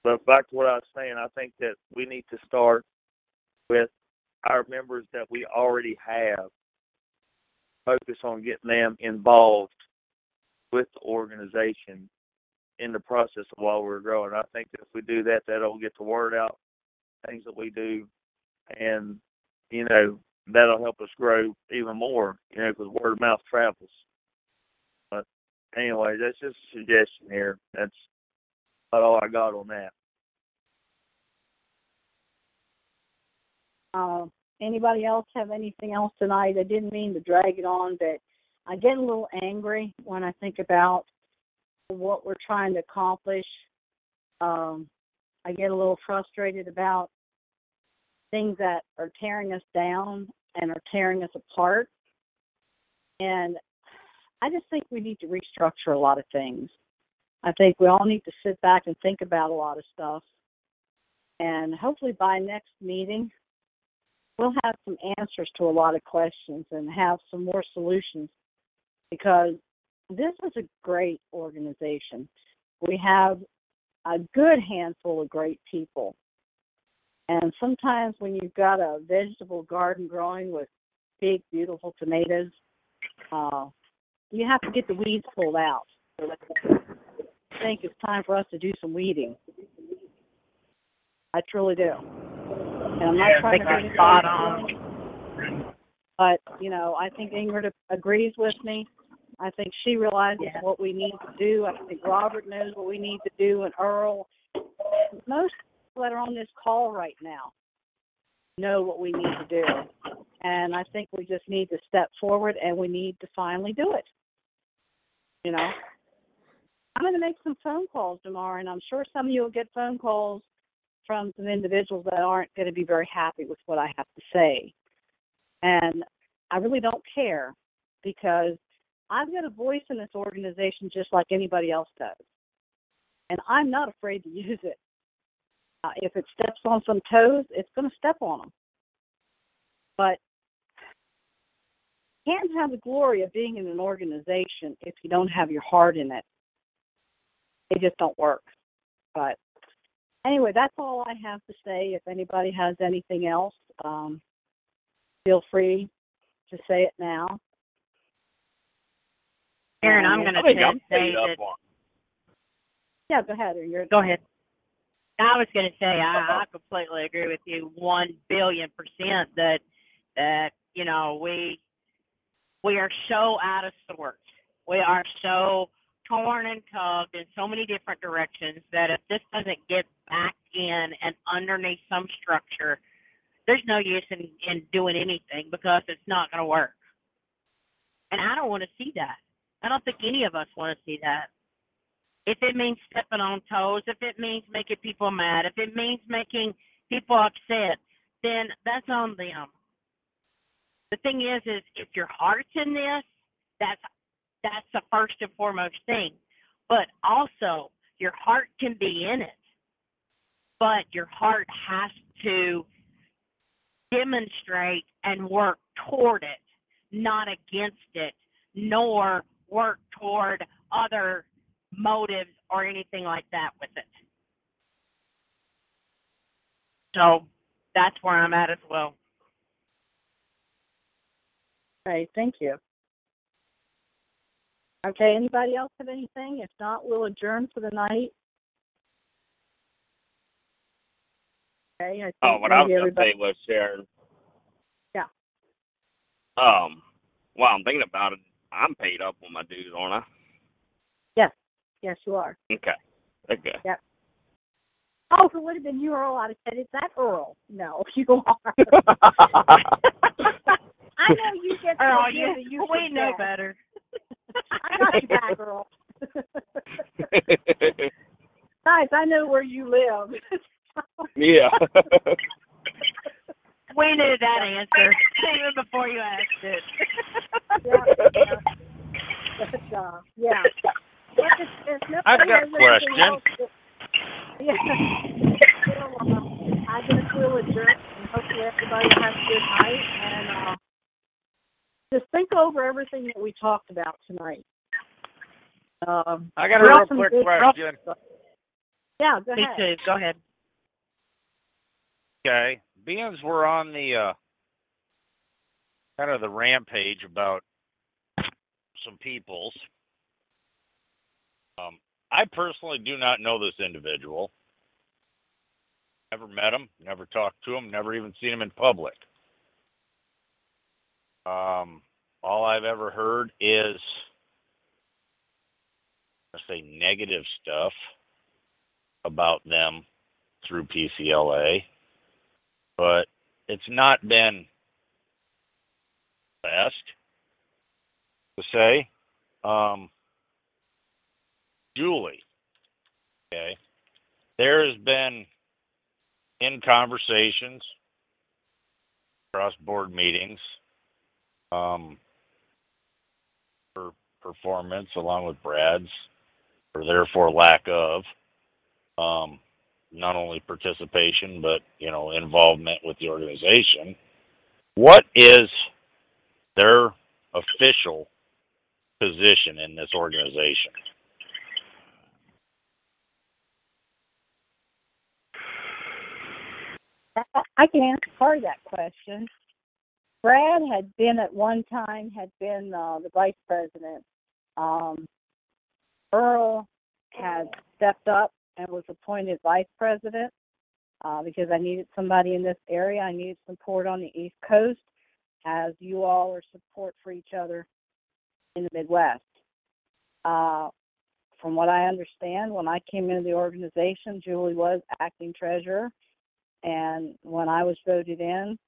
but back to what I was saying, I think that we need to start with our members that we already have. Focus on getting them involved with the organization in the process of while we're growing. I think that if we do that, that'll get the word out, things that we do, and you know that'll help us grow even more. You know, because word of mouth travels. But anyway, that's just a suggestion here. That's about all I got on that. Uh, anybody else have anything else tonight? I didn't mean to drag it on, but I get a little angry when I think about what we're trying to accomplish. Um, I get a little frustrated about things that are tearing us down and are tearing us apart. And I just think we need to restructure a lot of things. I think we all need to sit back and think about a lot of stuff. And hopefully by next meeting, we'll have some answers to a lot of questions and have some more solutions because this is a great organization. We have a good handful of great people. And sometimes when you've got a vegetable garden growing with big, beautiful tomatoes, uh, you have to get the weeds pulled out. I think it's time for us to do some weeding. I truly do. And I'm not Yeah, trying to be spot on. But, you know, I think Ingrid agrees with me. I think she realizes Yeah. what we need to do. I think Robert knows what we need to do, and Earl. Most people that are on this call right now know what we need to do. And I think we just need to step forward and we need to finally do it. You know? I'm going to make some phone calls tomorrow, and I'm sure some of you will get phone calls from some individuals that aren't going to be very happy with what I have to say. And I really don't care because I've got a voice in this organization just like anybody else does. And I'm not afraid to (laughs) use it. Uh, if it steps on some toes, it's going to step on them. But you can't have the glory of being in an organization if you don't have your heart in it. It just don't work. But anyway, that's all I have to say. If anybody has anything else, um, feel free to say it now. Aaron, I'm going to I think I'm say that up. Yeah, go ahead. Or you're, Go ahead. I was going to say I, I completely agree with you one billion percent that that you know we we are so out of sorts. We are so torn and tugged in so many different directions that if this doesn't get back in and underneath some structure, there's no use in, in doing anything because it's not going to work. And I don't want to see that. I don't think any of us want to see that. If it means stepping on toes, if it means making people mad, if it means making people upset, then that's on them. The thing is, is if your heart's in this, that's that's the first and foremost thing. But also, your heart can be in it, but your heart has to demonstrate and work toward it, not against it, nor work toward other motives or anything like that with it. So that's where I'm at as well. Okay, thank you. Okay, anybody else have anything? If not, we'll adjourn for the night. Okay, I think Oh, what I was gonna say was Sharon. Yeah. Um, well, I'm thinking about it. I'm paid up on my dues, aren't I? Yes, yes, you are. Okay. Okay. Yep. Oh, if it would have been you, Earl, I'd have said, "Is that Earl?" No, (laughs) you are. (laughs) I know you get the Earl, idea you, that you we should know guess. better. (laughs) I got you back, Earl. Guys, I know where you live. yeah. We knew that answer (laughs) even before you asked it. yeah, yeah. But, uh, yeah. If it's, if I've got (laughs) a question. else Yeah. Well, uh, I guess we'll adjourn and hopefully everybody will have a good night and uh, just think over everything that we talked about tonight. Um, I got a real real quick good- question. Yeah, go Me ahead. too. Go ahead. Okay, being we're on the uh, kind of the rampage about some peoples. Um, I personally do not know this individual. Never met him, never talked to him, never even seen him in public. Um, all I've ever heard is, I say, negative stuff about them through PCLA, but it's not been best to say. Um, Julie, okay, there has been in conversations, cross board meetings, um, for performance along with Brad's, or therefore lack of, um, not only participation but you know involvement with the organization. What is their official position in this organization? I- can answer part of that question. Brad had been at one time had been uh, the vice president. Um, Earl had stepped up and was appointed vice president uh, because I needed somebody in this area. I needed support on the East Coast, as you all are support for each other in the Midwest. Uh, from what I understand, when I came into the organization, Julie was acting treasurer. And when I was voted in,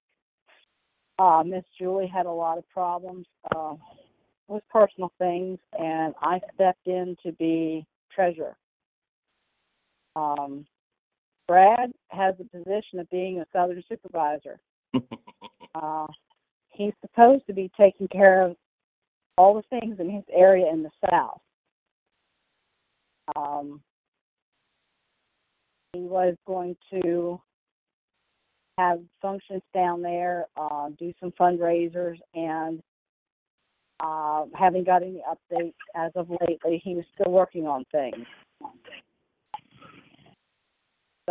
uh, Miss Julie had a lot of problems uh, with personal things, and I stepped in to be treasurer. Um, Brad has the position of being a southern supervisor. (laughs) uh, he's supposed to be taking care of all the things in his area in the south. Um, he was going to have functions down there, uh, do some fundraisers, and uh, haven't got any updates as of lately. He was still working on things.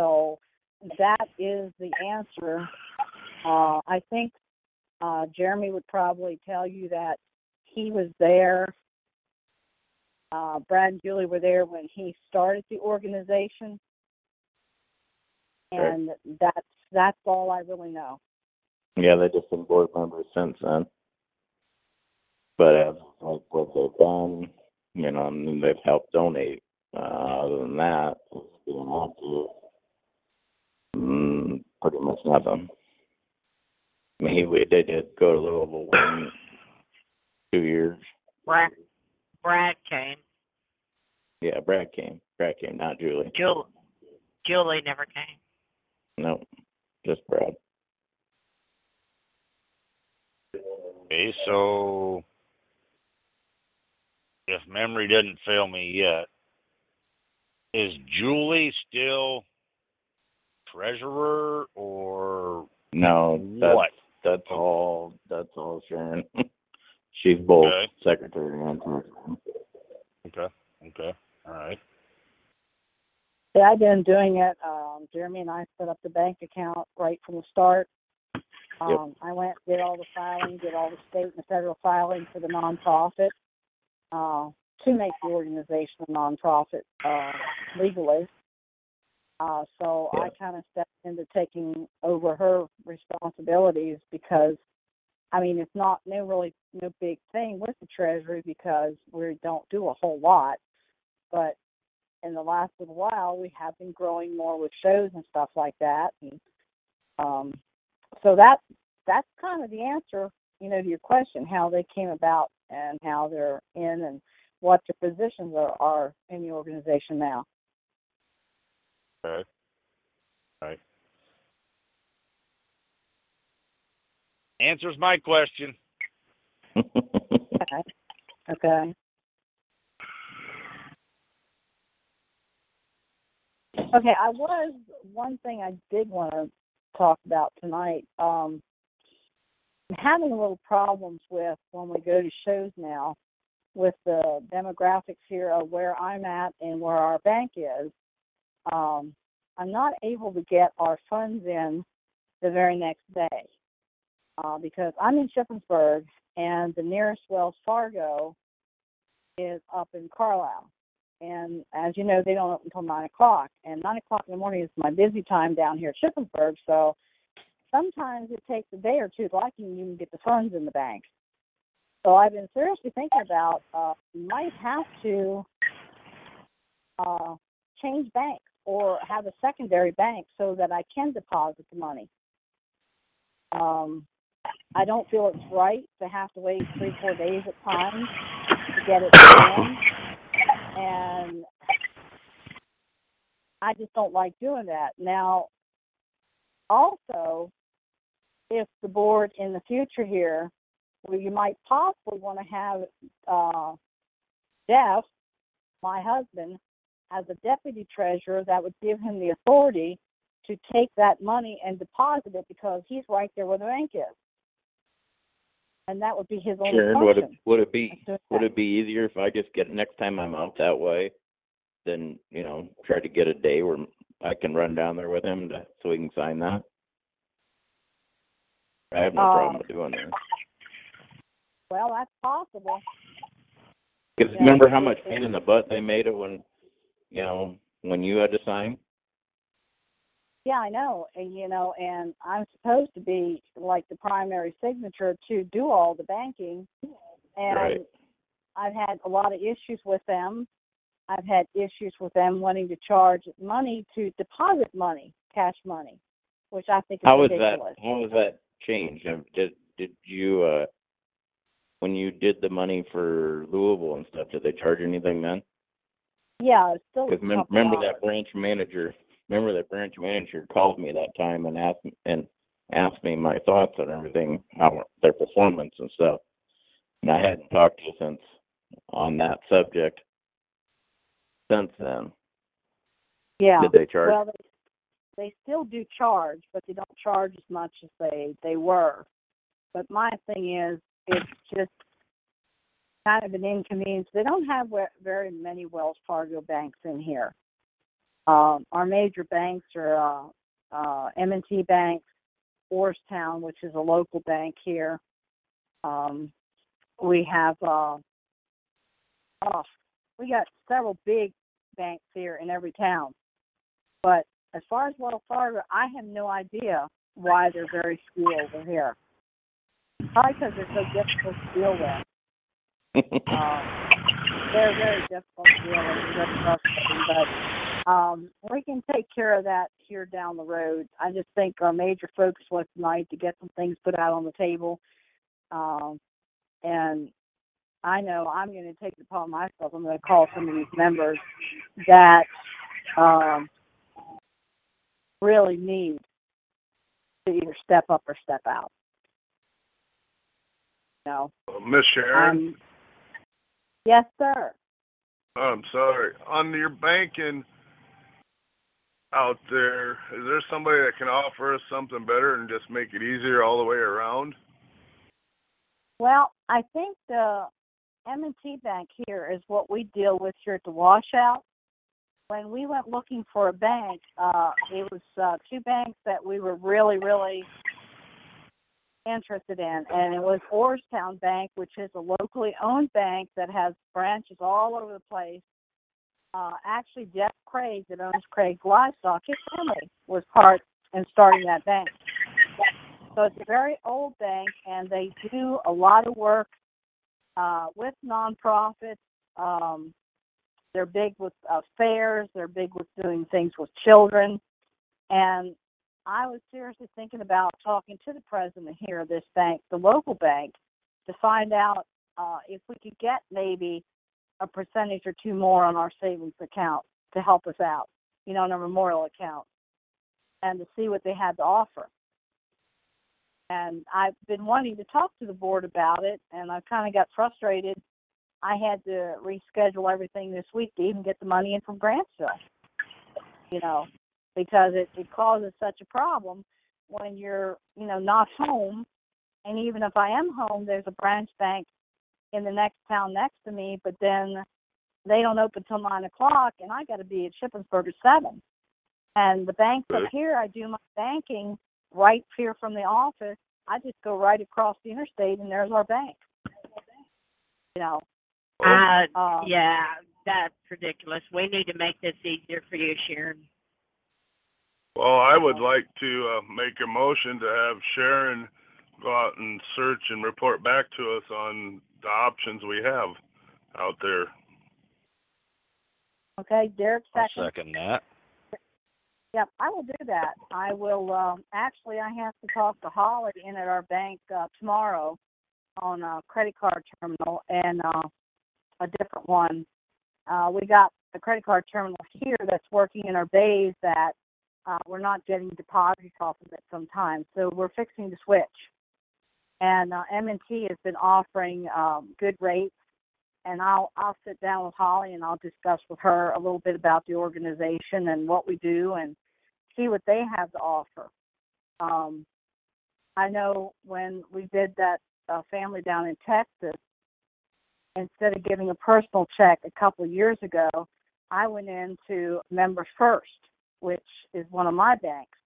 So that is the answer. Uh, I think uh, Jeremy would probably tell you that he was there. Uh, Brad and Julie were there when he started the organization, Right. and that's that's all I really know. Yeah, they've just been board members since then. But as like what they've done, you know, and they've helped donate. Uh, other than that, it's been active. Mm, pretty much nothing. I mean, he, we- they did go to Louisville one, two years. Brad, Brad came. Yeah, Brad came. Brad came, not Julie. Jul, Julie never came. No, just Brad. Okay, so if memory doesn't fail me yet, is Julie still treasurer or No, that's what? that's all. That's all Sharon. (laughs) She's both Okay. secretary and treasurer. Okay, okay, all right. Yeah, I've been doing it. Um, Jeremy and I set up the bank account right from the start. Um, I went, did all the filing, did all the state and the federal filing for the nonprofit uh, to make the organization a nonprofit uh, legally. Uh, so I kind of stepped into taking over her responsibilities because, I mean, it's not no really no big thing with the treasury because we don't do a whole lot, but in the last little while, we have been growing more with shows and stuff like that. And um, so that that's kind of the answer, you know, to your question, how they came about and how they're in and what their positions are, are in the organization now. Okay. Right. Answers my question. (laughs) Okay. Okay. Okay, I was one thing I did want to talk about tonight. Um, I'm having a little problems with when we go to shows now with the demographics here of where I'm at and where our bank is. Um, I'm not able to get our funds in the very next day uh, because I'm in Shippensburg and the nearest Wells Fargo is up in Carlisle. And as you know, they don't open until nine o'clock. And nine o'clock in the morning is my busy time down here at Shippensburg. So sometimes it takes a day or two till I can even get the funds in the bank. So I've been seriously thinking about uh, might have to uh, change banks or have a secondary bank so that I can deposit the money. Um, I don't feel it's right to have to wait three, four days at times to get it in. And I just don't like doing that. Now, also, if the board in the future here, well, you might possibly want to have uh, Jeff, my husband, as a deputy treasurer, that would give him the authority to take that money and deposit it because he's right there where the bank is. And that would be his only Sharon, would it function. would it be would it be easier if I just get next time I'm out that way, then you know try to get a day where I can run down there with him to, so he can sign that. I have no Uh, problem with doing that. Well, that's possible. Because yeah, remember how much pain in the butt they made it when, you know, when you had to sign. Yeah, I know. And you know, and I'm supposed to be like the primary signature to do all the banking. And Right. I've had a lot of issues with them. I've had issues with them wanting to charge money to deposit money, cash money, which I think is How was that? How was that changed? Um, Did did you uh when you did the money for Louisville and stuff? Did they charge anything then? Yeah, it's still a Because couple remember that branch manager. Remember that branch manager called me that time and asked me, and asked me my thoughts on everything, how their performance and stuff. And I hadn't talked to you since on that subject since then. Yeah. Did they charge? Well, they, they still do charge, but they don't charge as much as they they were. But my thing is, it's just kind of an inconvenience. They don't have very many Wells Fargo banks in here. Um, our major banks are uh, uh, M&T Bank, Orrstown, which is a local bank here. Um, we have uh, oh, we got several big banks here in every town. But as far as Wells Fargo, I have no idea why they're very few over here. Probably because they're so difficult to deal with. Um, they're very difficult to deal with frustrating, but um, we can take care of that here down the road. I just think our major focus was tonight to get some things put out on the table. Um, and I know I'm going to take it upon myself. I'm going to call some of these members that um, really need to either step up or step out. You know, Miss Sharon, um, yes, sir. I'm sorry. On your banking out there, is there somebody that can offer us something better and just make it easier all the way around? Well, I think the M&T Bank here is what we deal with here at the washout. When we went looking for a bank, uh, it was uh, two banks that we were really, really interested in, and it was Orrstown Bank, which is a locally owned bank that has branches all over the place. Uh, actually, Jeff Craig, that owns Craig Livestock, his family was part in starting that bank. So it's a very old bank, and they do a lot of work uh, with nonprofits. Um, they're big with uh, fairs. They're big with doing things with children. And I was seriously thinking about talking to the president here of this bank, the local bank, to find out uh, if we could get maybe a percentage or two more on our savings account to help us out, you know, on our memorial account, and to see what they had to offer. And I've been wanting to talk to the board about it, and I kind of got frustrated. I had to reschedule everything this week to even get the money in from Grantsville, you know, because it, it causes such a problem when you're, you know, not home. And even if I am home, there's a branch bank in the next town next to me, but then they don't open till nine o'clock, and I got to be at Shippensburg at seven. And the banks up here, I do my banking right here from the office. I just go right across the interstate, and there's our bank. You know, Uh, um, yeah, that's ridiculous. We need to make this easier for you, Sharon. Well, I would like to uh, make a motion to have Sharon go out and search and report back to us on the options we have out there. okay, Derek I'll second. second that. Yep, I will do that. I will, um, actually, I have to talk to Holly in at our bank, uh, tomorrow on a credit card terminal and, uh, a different one. Uh, we got a credit card terminal here that's working in our bays that, uh, we're not getting deposits off of it sometimes, so we're fixing to switch. And, uh, M&T has been offering, um, good rates and I'll I'll sit down with Holly and I'll discuss with her a little bit about the organization and what we do and see what they have to offer. Um, I know when we did that uh, family down in Texas, instead of giving a personal check a couple years ago, I went into Members First, which is one of my banks,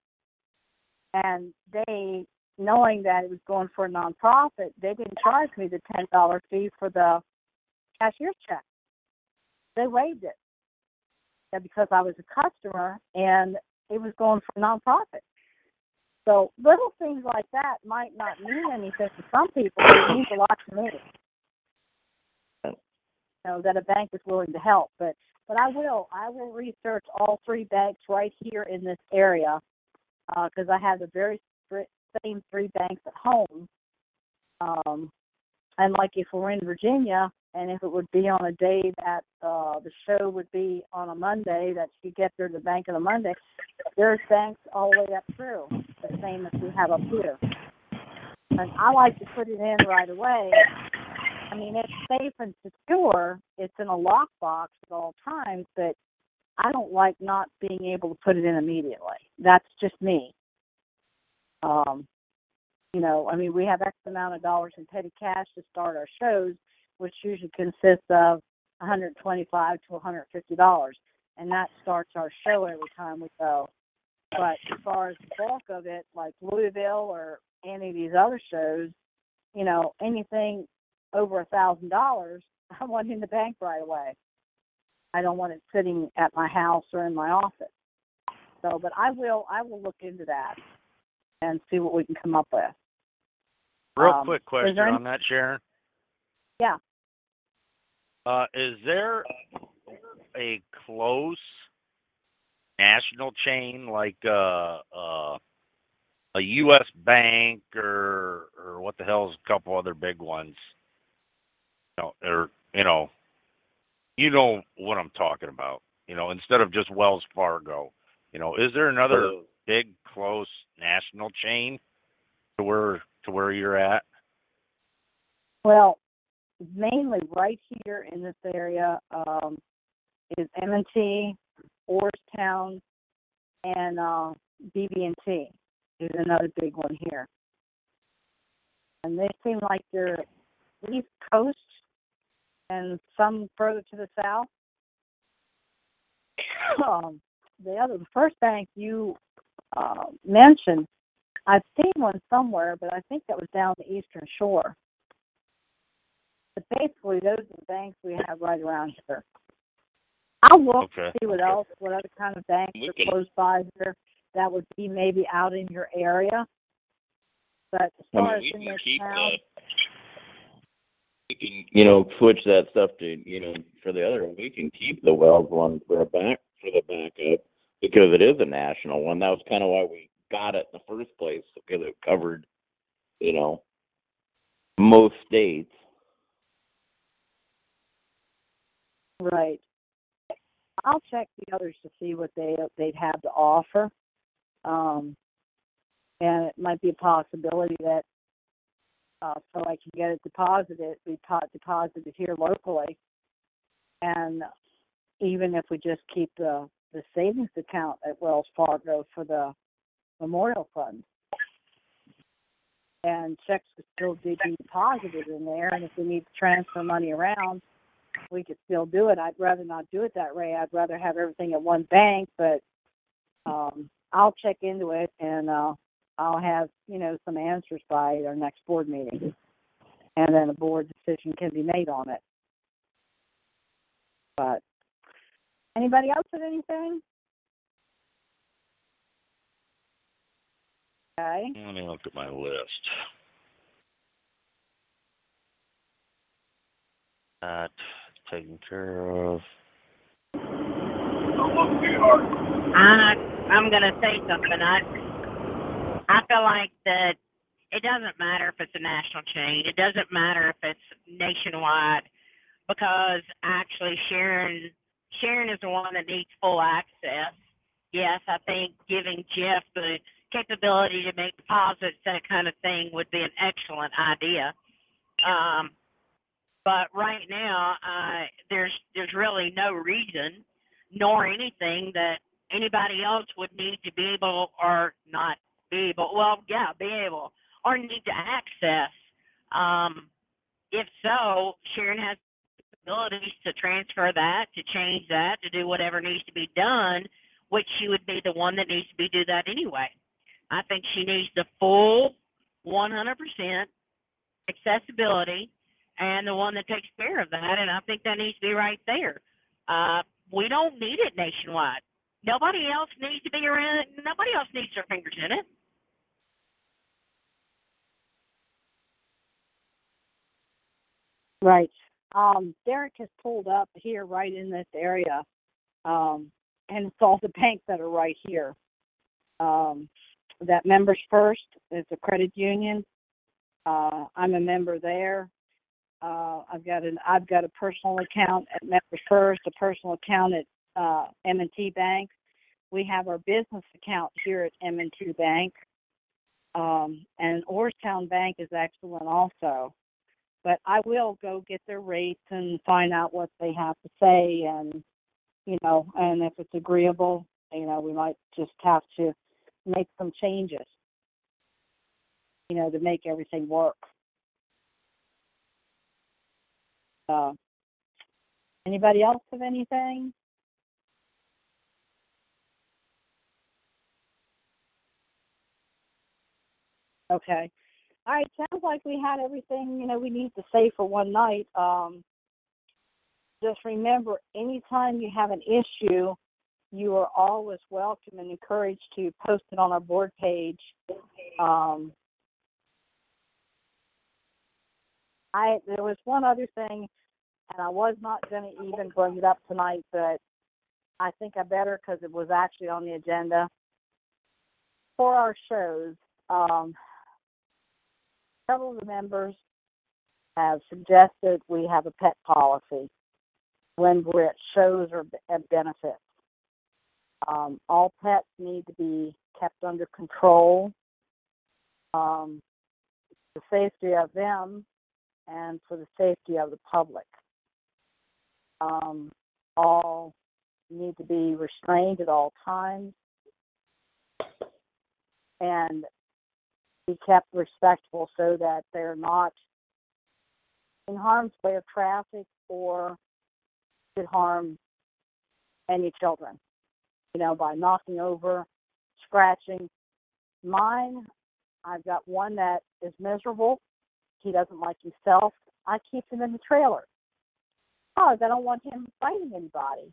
and they, knowing that it was going for a nonprofit, they didn't charge me the ten dollar fee for the cashier's check. They waived it. Yeah, because I was a customer and it was going for nonprofit. So little things like that might not mean anything to some people, but it means a lot to me. Know, that a bank is willing to help. But but I will I will research all three banks right here in this area because I have the very same three banks at home. Um, and like if we're in Virginia, and if it would be on a day that uh, the show would be on a Monday, that you get there to the bank on a Monday, there's banks all the way up through, the same as we have up here. And I like to put it in right away. I mean, it's safe and secure. It's in a lockbox at all times, but I don't like not being able to put it in immediately. That's just me. Um, you know, I mean, we have X amount of dollars in petty cash to start our shows, which usually consists of 125 to 150 dollars, and that starts our show every time we go. But as far as the bulk of it, like Louisville or any of these other shows, you know, anything over a thousand dollars, (laughs) I want in the bank right away. I don't want it sitting at my house or in my office. So, but I will, I will look into that and see what we can come up with. Real Um, quick question any- on that, Sharon. Yeah. Uh, is there a close national chain like uh, uh, a U.S. Bank or or what the hell's a couple other big ones? You know, or you know, you know what I'm talking about. You know, instead of just Wells Fargo. You know, is there another big close national chain to where to where you're at? Well, mainly right here in this area um, is M&T, Orrstown, and uh, BB&T is another big one here. And they seem like they're East Coast and some further to the south. um, the other, the first bank you uh, mentioned, I've seen one somewhere, but I think that was down the Eastern Shore. But basically, those are the banks we have right around here. I'll look Okay. see what else, what other kind of banks are close by here that would be maybe out in your area. But as I far mean, as in this keep town, the, we can, you know, switch that stuff to, you know, for the other, we can keep the Wells one for a back, for the backup, because it is a national one. That was kind of why we got it in the first place, because it covered, you know, most states. right. I'll check the others to see what they they'd have to offer. Um, and it might be a possibility that uh, so I can get it deposited, pot deposited here locally. And even if we just keep the, the savings account at Wells Fargo for the memorial fund. And checks could still be deposited in there, and if we need to transfer money around, we could still do it. I'd rather not do it that way. I'd rather have everything at one bank, but um, I'll check into it and uh, I'll have, you know, some answers by our next board meeting. And then a board decision can be made on it. But anybody else with anything? Okay. Let me look at my list. That taken care of. I I'm gonna say something. I I feel like that it doesn't matter if it's a national chain. It doesn't matter if it's nationwide, because actually Sharon Sharon is the one that needs full access. Yes, I think giving Jeff the capability to make deposits, that kind of thing, would be an excellent idea. Um, but right now, uh, there's there's really no reason nor anything that anybody else would need to be able or not be able well yeah be able or need to access um if so sharon has abilities to transfer that to change that to do whatever needs to be done which she would be the one that needs to be do that anyway. I think she needs the full 100% accessibility and the one that takes care of that and i think that needs to be right there. Uh we don't need it nationwide nobody else needs to be around nobody else needs their fingers in it Right. Um, Derek has pulled up here right in this area. Um, and it's all the banks that are right here. Um, that Members First is a credit union. Uh, I'm a member there. Uh, I've got an I've got a personal account at Members First, a personal account at uh, M&T Bank. We have our business account here at M&T Bank, um, and Orrstown Bank is excellent also. But I will go get their rates and find out what they have to say, and you know, and if it's agreeable, you know, we might just have to make some changes, you know, to make everything work. Uh, anybody else have anything? Okay. All right, sounds like we had everything, you know, we need to say for one night. Um, just remember, anytime you have an issue, you are always welcome and encouraged to post it on our board page. Um, I there was one other thing, and I was not going to even bring it up tonight, but I think I better because it was actually on the agenda for our shows. Um, several of the members have suggested we have a pet policy when we're at shows or at benefits. Um, all pets need to be kept under control. Um, the safety of them and for the safety of the public. Um, all need to be restrained at all times and be kept respectful so that they're not in harm's way of traffic or could harm any children, you know, by knocking over, scratching. Mine, I've got one that is miserable. He doesn't like himself. I keep him in the trailer. Because I don't want him fighting anybody.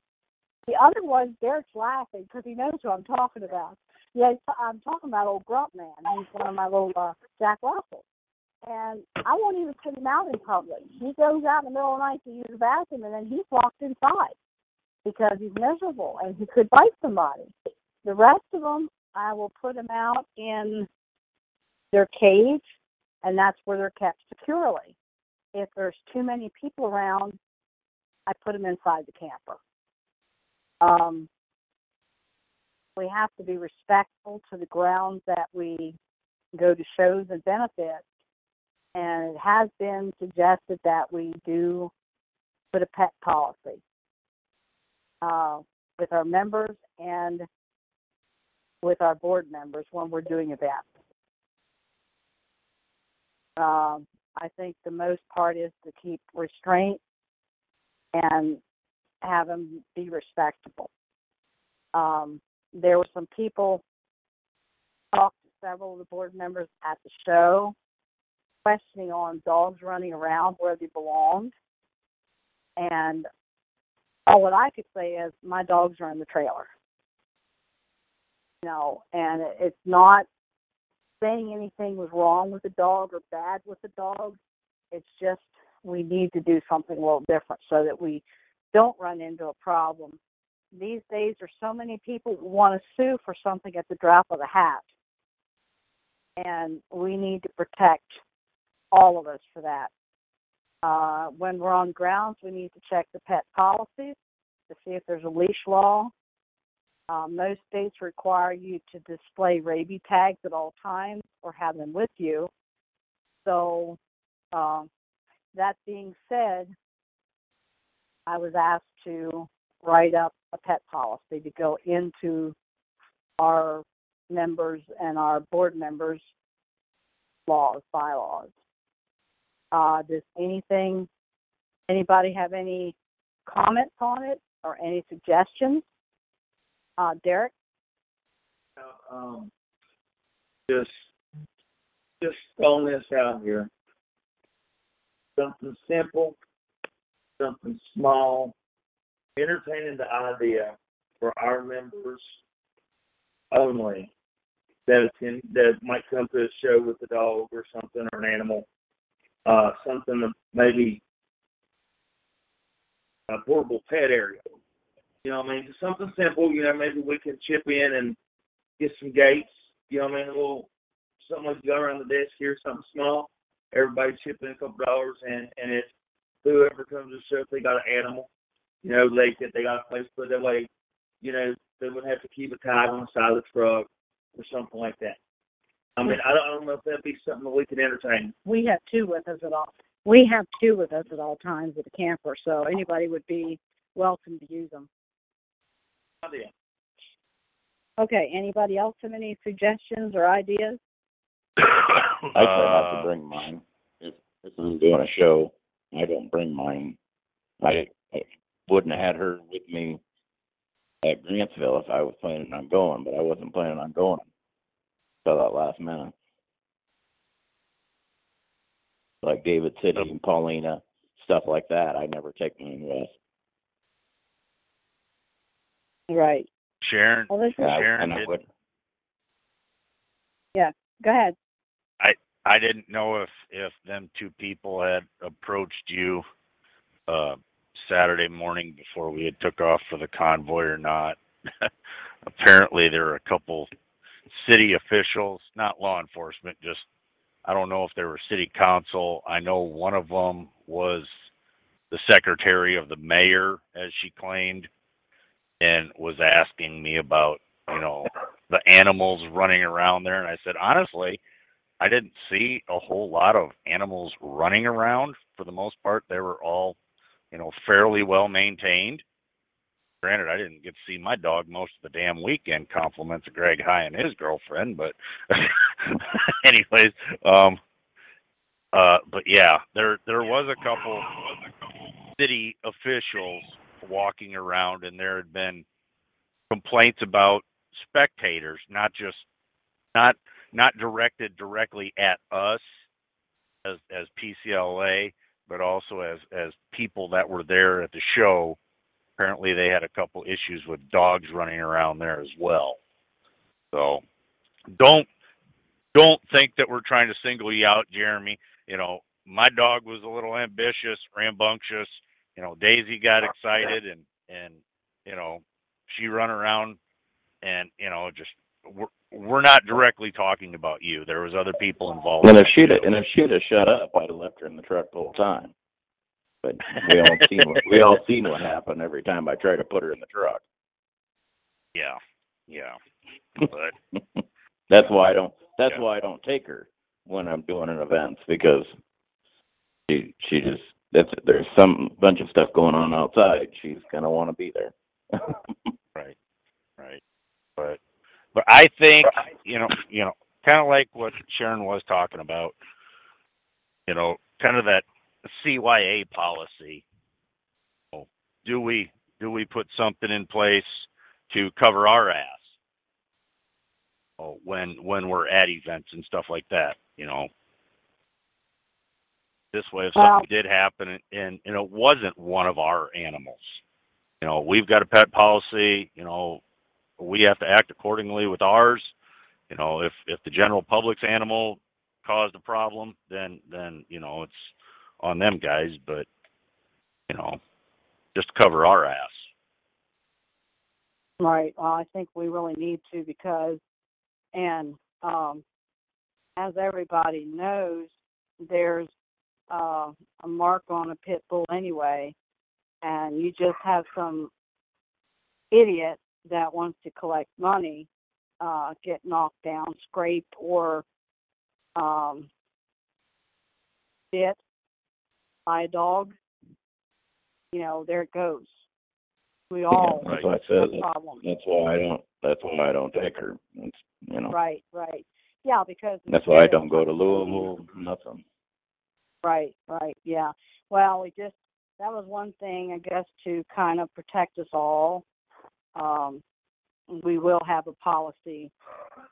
The other one, Derek's laughing because he knows who I'm talking about. Yeah, I'm talking about old Grump Man. He's one of my little uh, Jack Russells. And I won't even put him out in public. He goes out in the middle of the night to use the bathroom, and then he's locked inside because he's miserable and he could bite somebody. The rest of them, I will put them out in their cage, and that's where they're kept securely. If there's too many people around, I put them inside the camper. Um, we have to be respectful to the grounds that we go to shows and benefits. And it has been suggested that we do put a pet policy uh, with our members and with our board members when we're doing events. Um, I think the most part is to keep restraint and have them be respectable. Um, there were some people talked to several of the board members at the show questioning on dogs running around where they belonged. And all what i could say is my dogs are in the trailer. You know and it's not saying anything was wrong with the dog or bad with the dog. It's just we need to do something a little different so that we don't run into a problem these days there's so many people who want to sue for something at the drop of a hat. And we need to protect all of us for that. Uh, when we're on grounds, we need to check the pet policies to see if there's a leash law. Uh, most states require you to display rabies tags at all times or have them with you. So, um, that being said, I was asked to write up a pet policy to go into our members and our board members' laws, bylaws. Uh, does anything, anybody have any comments on it or any suggestions? Uh, Derek? um, just just throwing this out here. Something simple, something small, entertaining the idea for our members only that attend that might come to a show with a dog or something or an animal. Uh, something that maybe a portable pet area. You know what I mean? Just something simple, you know, maybe we can chip in and get some gates, you know what I mean? A little something like go around the desk here, something small. everybody chip in a couple dollars, and and it's whoever comes to the show, if they got an animal, you know, like get they got a place to put it that way, you know, they wouldn't have to keep a tag on the side of the truck or something like that. I mean, I don't, I don't know if that'd be something that we could entertain. We have two with us at all. We have two with us at all times at the camper, so anybody would be welcome to use them. Idea. Okay, anybody else have any suggestions or ideas? (coughs) I try not to bring mine. If if I'm doing a show, I don't bring mine. I, I wouldn't have had her with me at Grantsville if I was planning on going, but I wasn't planning on going till that last minute. Like David City and Paulina, stuff like that. I never take mine with. Right. Sharon, Well, this is, Yeah, Sharon and I did- would. go ahead. I didn't know if if them two people had approached you uh Saturday morning before we had took off for the convoy or not. (laughs) Apparently there were a couple city officials, not law enforcement, just I don't know if they were city council. I know one of them was the secretary of the mayor as she claimed and was asking me about, you know, the animals running around there and I said honestly, I didn't see a whole lot of animals running around. For the most part, they were all, you know, fairly well maintained. Granted, I didn't get to see my dog most of the damn weekend. Compliments of Greg High and his girlfriend, but (laughs) anyways, um, uh, but yeah, there there was a couple city officials walking around, and there had been complaints about spectators, not just not not directed directly at us as as PCLA, but also as as people that were there at the show. Apparently, they had a couple issues with dogs running around there as well. So, don't don't think that we're trying to single you out, Jeremy. You know, my dog was a little ambitious, rambunctious. You know, Daisy got excited and and you know, she run around and you know just we're not directly talking about you. There was other people involved. And if she'd have, and if she'd have shut up, I'd have left her in the truck the whole time. But we all (laughs) seen what we all seen what happened every time I try to put her in the truck. yeah, yeah, (laughs) but That's why I don't. That's Yeah. why I don't take her when I'm doing an events because she she just that's there's some bunch of stuff going on outside. She's gonna want to be there. (laughs) but I think you know you know kind of like what Sharon was talking about. You know, kind of that CYA policy. Do we do we put something in place to cover our ass? Oh, when when we're at events and stuff like that, you know. This way, if something did happen and and it wasn't one of our animals, you know, we've got a pet policy. You know, we have to act accordingly with ours. You know, if if the general public's animal caused a problem, then then you know it's on them guys. But you know, just cover our ass. Right. Well, I think we really need to because, and um, as everybody knows, there's uh, a mark on a pit bull anyway, and you just have some idiot that wants to collect money uh, get knocked down, scraped, or um, bit by a dog. You know, there it goes. We all Yeah, that's why I said That's why I don't. That's why I don't take her. It's, you know. Right, right. Yeah, because That's why I don't go to Louisville. Nothing. Right, right, yeah. Well, we just that was one thing, I guess, to kind of protect us all. Um, we will have a policy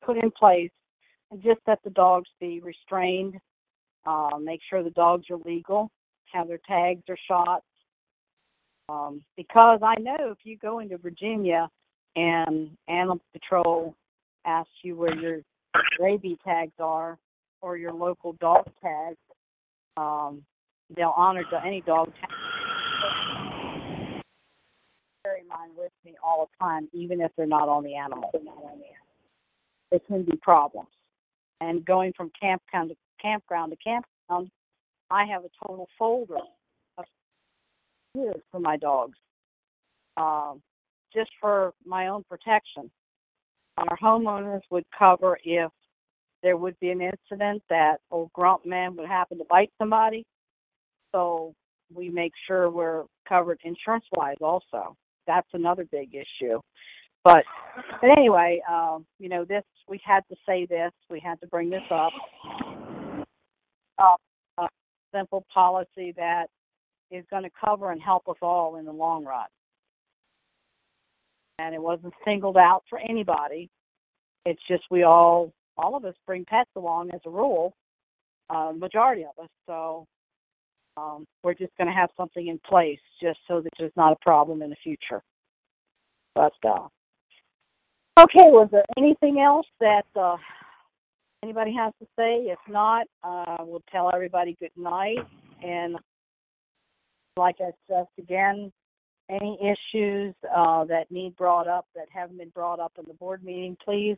put in place, just that the dogs be restrained. Uh, make sure the dogs are legal, have their tags or shots. Um, because I know if you go into Virginia and Animal Patrol asks you where your rabies tags are or your local dog tag, um, they'll honor any dog tag. Mine with me all the time, even if they're not on the animal. There can be problems. And going from campground to campground to around, I have a total folder of years for my dogs, um, just for my own protection. Our homeowners would cover if there would be an incident that old Grump Man would happen to bite somebody. So we make sure we're covered insurance wise also. That's another big issue. But but anyway, um, you know, this we had to say this, we had to bring this up. Uh, a simple policy that is going to cover and help us all in the long run. And it wasn't singled out for anybody. It's just we all, all of us bring pets along as a rule, uh, majority of us. So um, we're just going to have something in place just so that there's not a problem in the future. But uh, okay, was there anything else that uh, anybody has to say? If not, uh, we'll tell everybody good night. And like I stressed again, any issues uh, that need brought up that haven't been brought up in the board meeting, please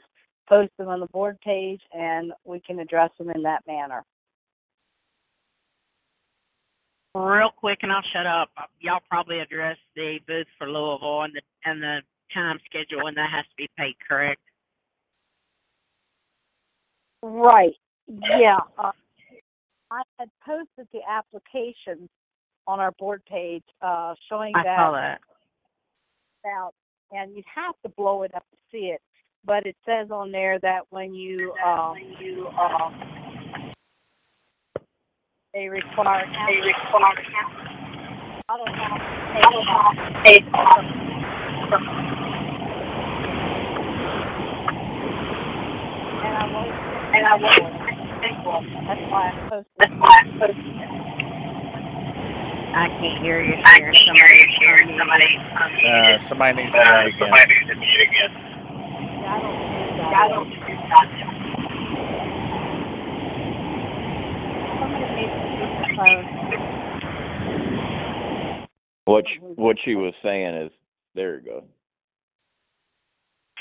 post them on the board page and we can address them in that manner. Real quick, and I'll shut up. Y'all probably addressed the booth for Louisville and the and the time schedule, and that has to be paid, correct? Right. Yeah. Uh, I had posted the application on our board page uh, showing I that saw that. out, and you have to blow it up to see it. But it says on there that when you um, you um, they require they require I don't know I don't know and I won't and I won't that's why I posted that's why I posted. I can't hear you. Sharon. Somebody, hearing somebody. Uh, somebody needs to uh, again. Somebody needs to mute again. I don't do that. I don't do that. Somebody needs to use the phone. What she, what she was saying is, there you go.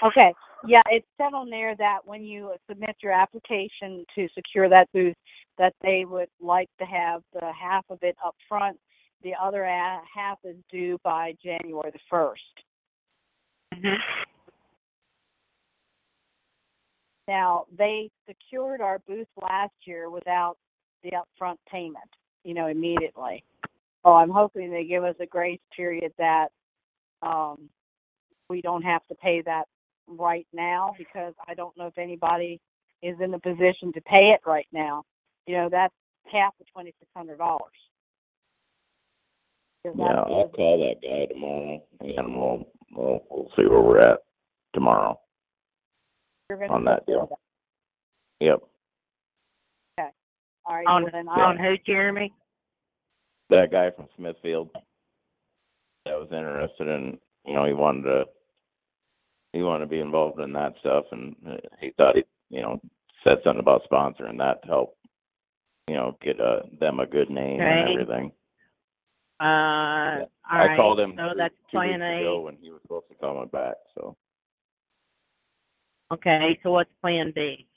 Okay, yeah, it said on there that when you submit your application to secure that booth, that they would like to have the half of it up front. The other half is due by January the first. Mm-hmm. Now, they secured our booth last year without the upfront payment, you know, immediately. Oh, I'm hoping they give us a grace period that, um, we don't have to pay that right now because I don't know if anybody is in the position to pay it right now. You know, that's half of twenty-six hundred dollars. Yeah, I'll call that guy tomorrow, and we'll we'll, we'll see where we're at tomorrow on that deal. Yep, that. Right, On well then on I, who, Jeremy? that guy from Smithfield that was interested in, you know, he wanted to he wanted to be involved in that stuff, and uh, he thought he, you know, said something about sponsoring that to help, you know, get uh, them a good name and everything. Uh, all I right. called him So two, that's two plan weeks A. ago when he was supposed to call me back. So Okay, so what's plan B?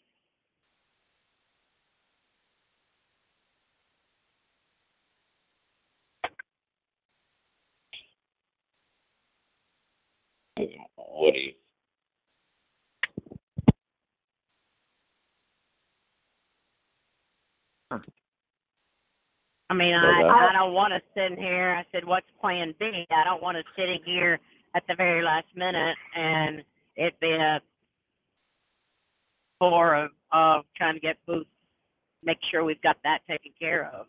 I mean, I I don't want to sit here. I said, what's plan B? I don't want to sit in here at the very last minute and it be a for of of trying to get booths, make sure we've got that taken care of.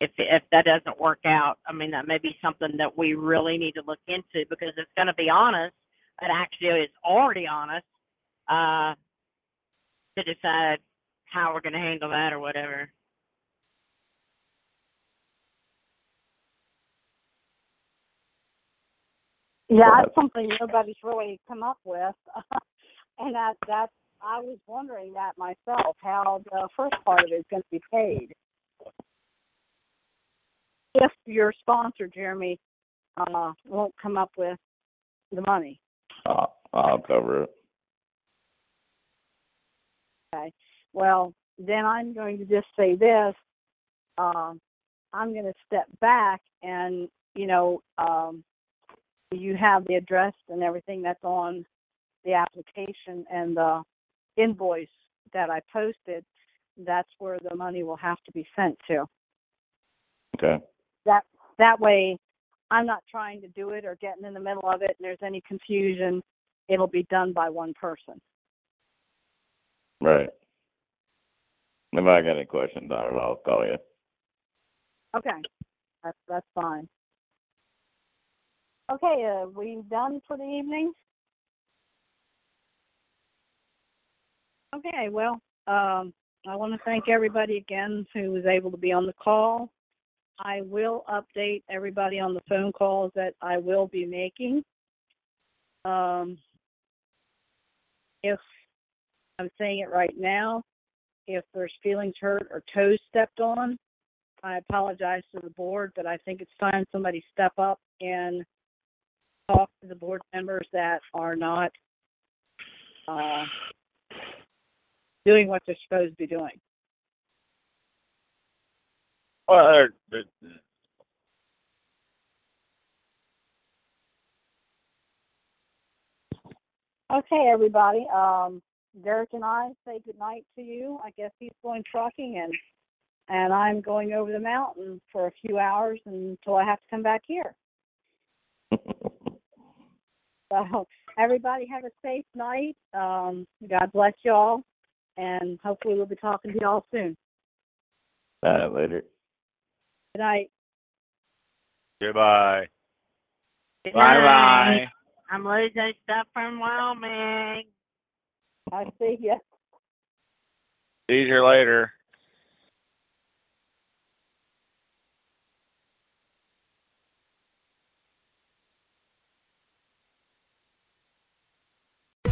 If if that doesn't work out, I mean, that may be something that we really need to look into because it's going to be on us. It actually is already on us uh, to decide how we're going to handle that or whatever. Yeah, that's something nobody's really come up with. (laughs) and that, that, I was wondering that myself, how the first part of it is gonna be paid. If your sponsor, Jeremy, uh, won't come up with the money. I'll, I'll cover it. Okay. Well, then I'm going to just say this. um, I'm going to step back and, you know, um, you have the address and everything that's on the application and the invoice that I posted. That's where the money will have to be sent to. Okay. That that way, I'm not trying to do it or getting in the middle of it, and there's any confusion. It'll be done by one person. Right. If I got any questions on it, I'll call you. Okay, that's that's fine. Okay, uh, we done for the evening? Okay, well, um, I want to thank everybody again who was able to be on the call. I will update everybody on the phone calls that I will be making. Um, if I'm saying it right now, if there's feelings hurt or toes stepped on, I apologize to the board, but I think it's time somebody step up and talk to the board members that are not uh, doing what they're supposed to be doing. Well, there- there- Okay, everybody. Um, Derek and I say goodnight to you. I guess he's going trucking and and I'm going over the mountain for a few hours until I have to come back here. (laughs) So everybody have a safe night. Um, God bless y'all, and hopefully we'll be talking to y'all soon. All right, later. Good night. Goodbye. Good bye bye. I'm losing stuff from Wyoming. I see ya. See you later.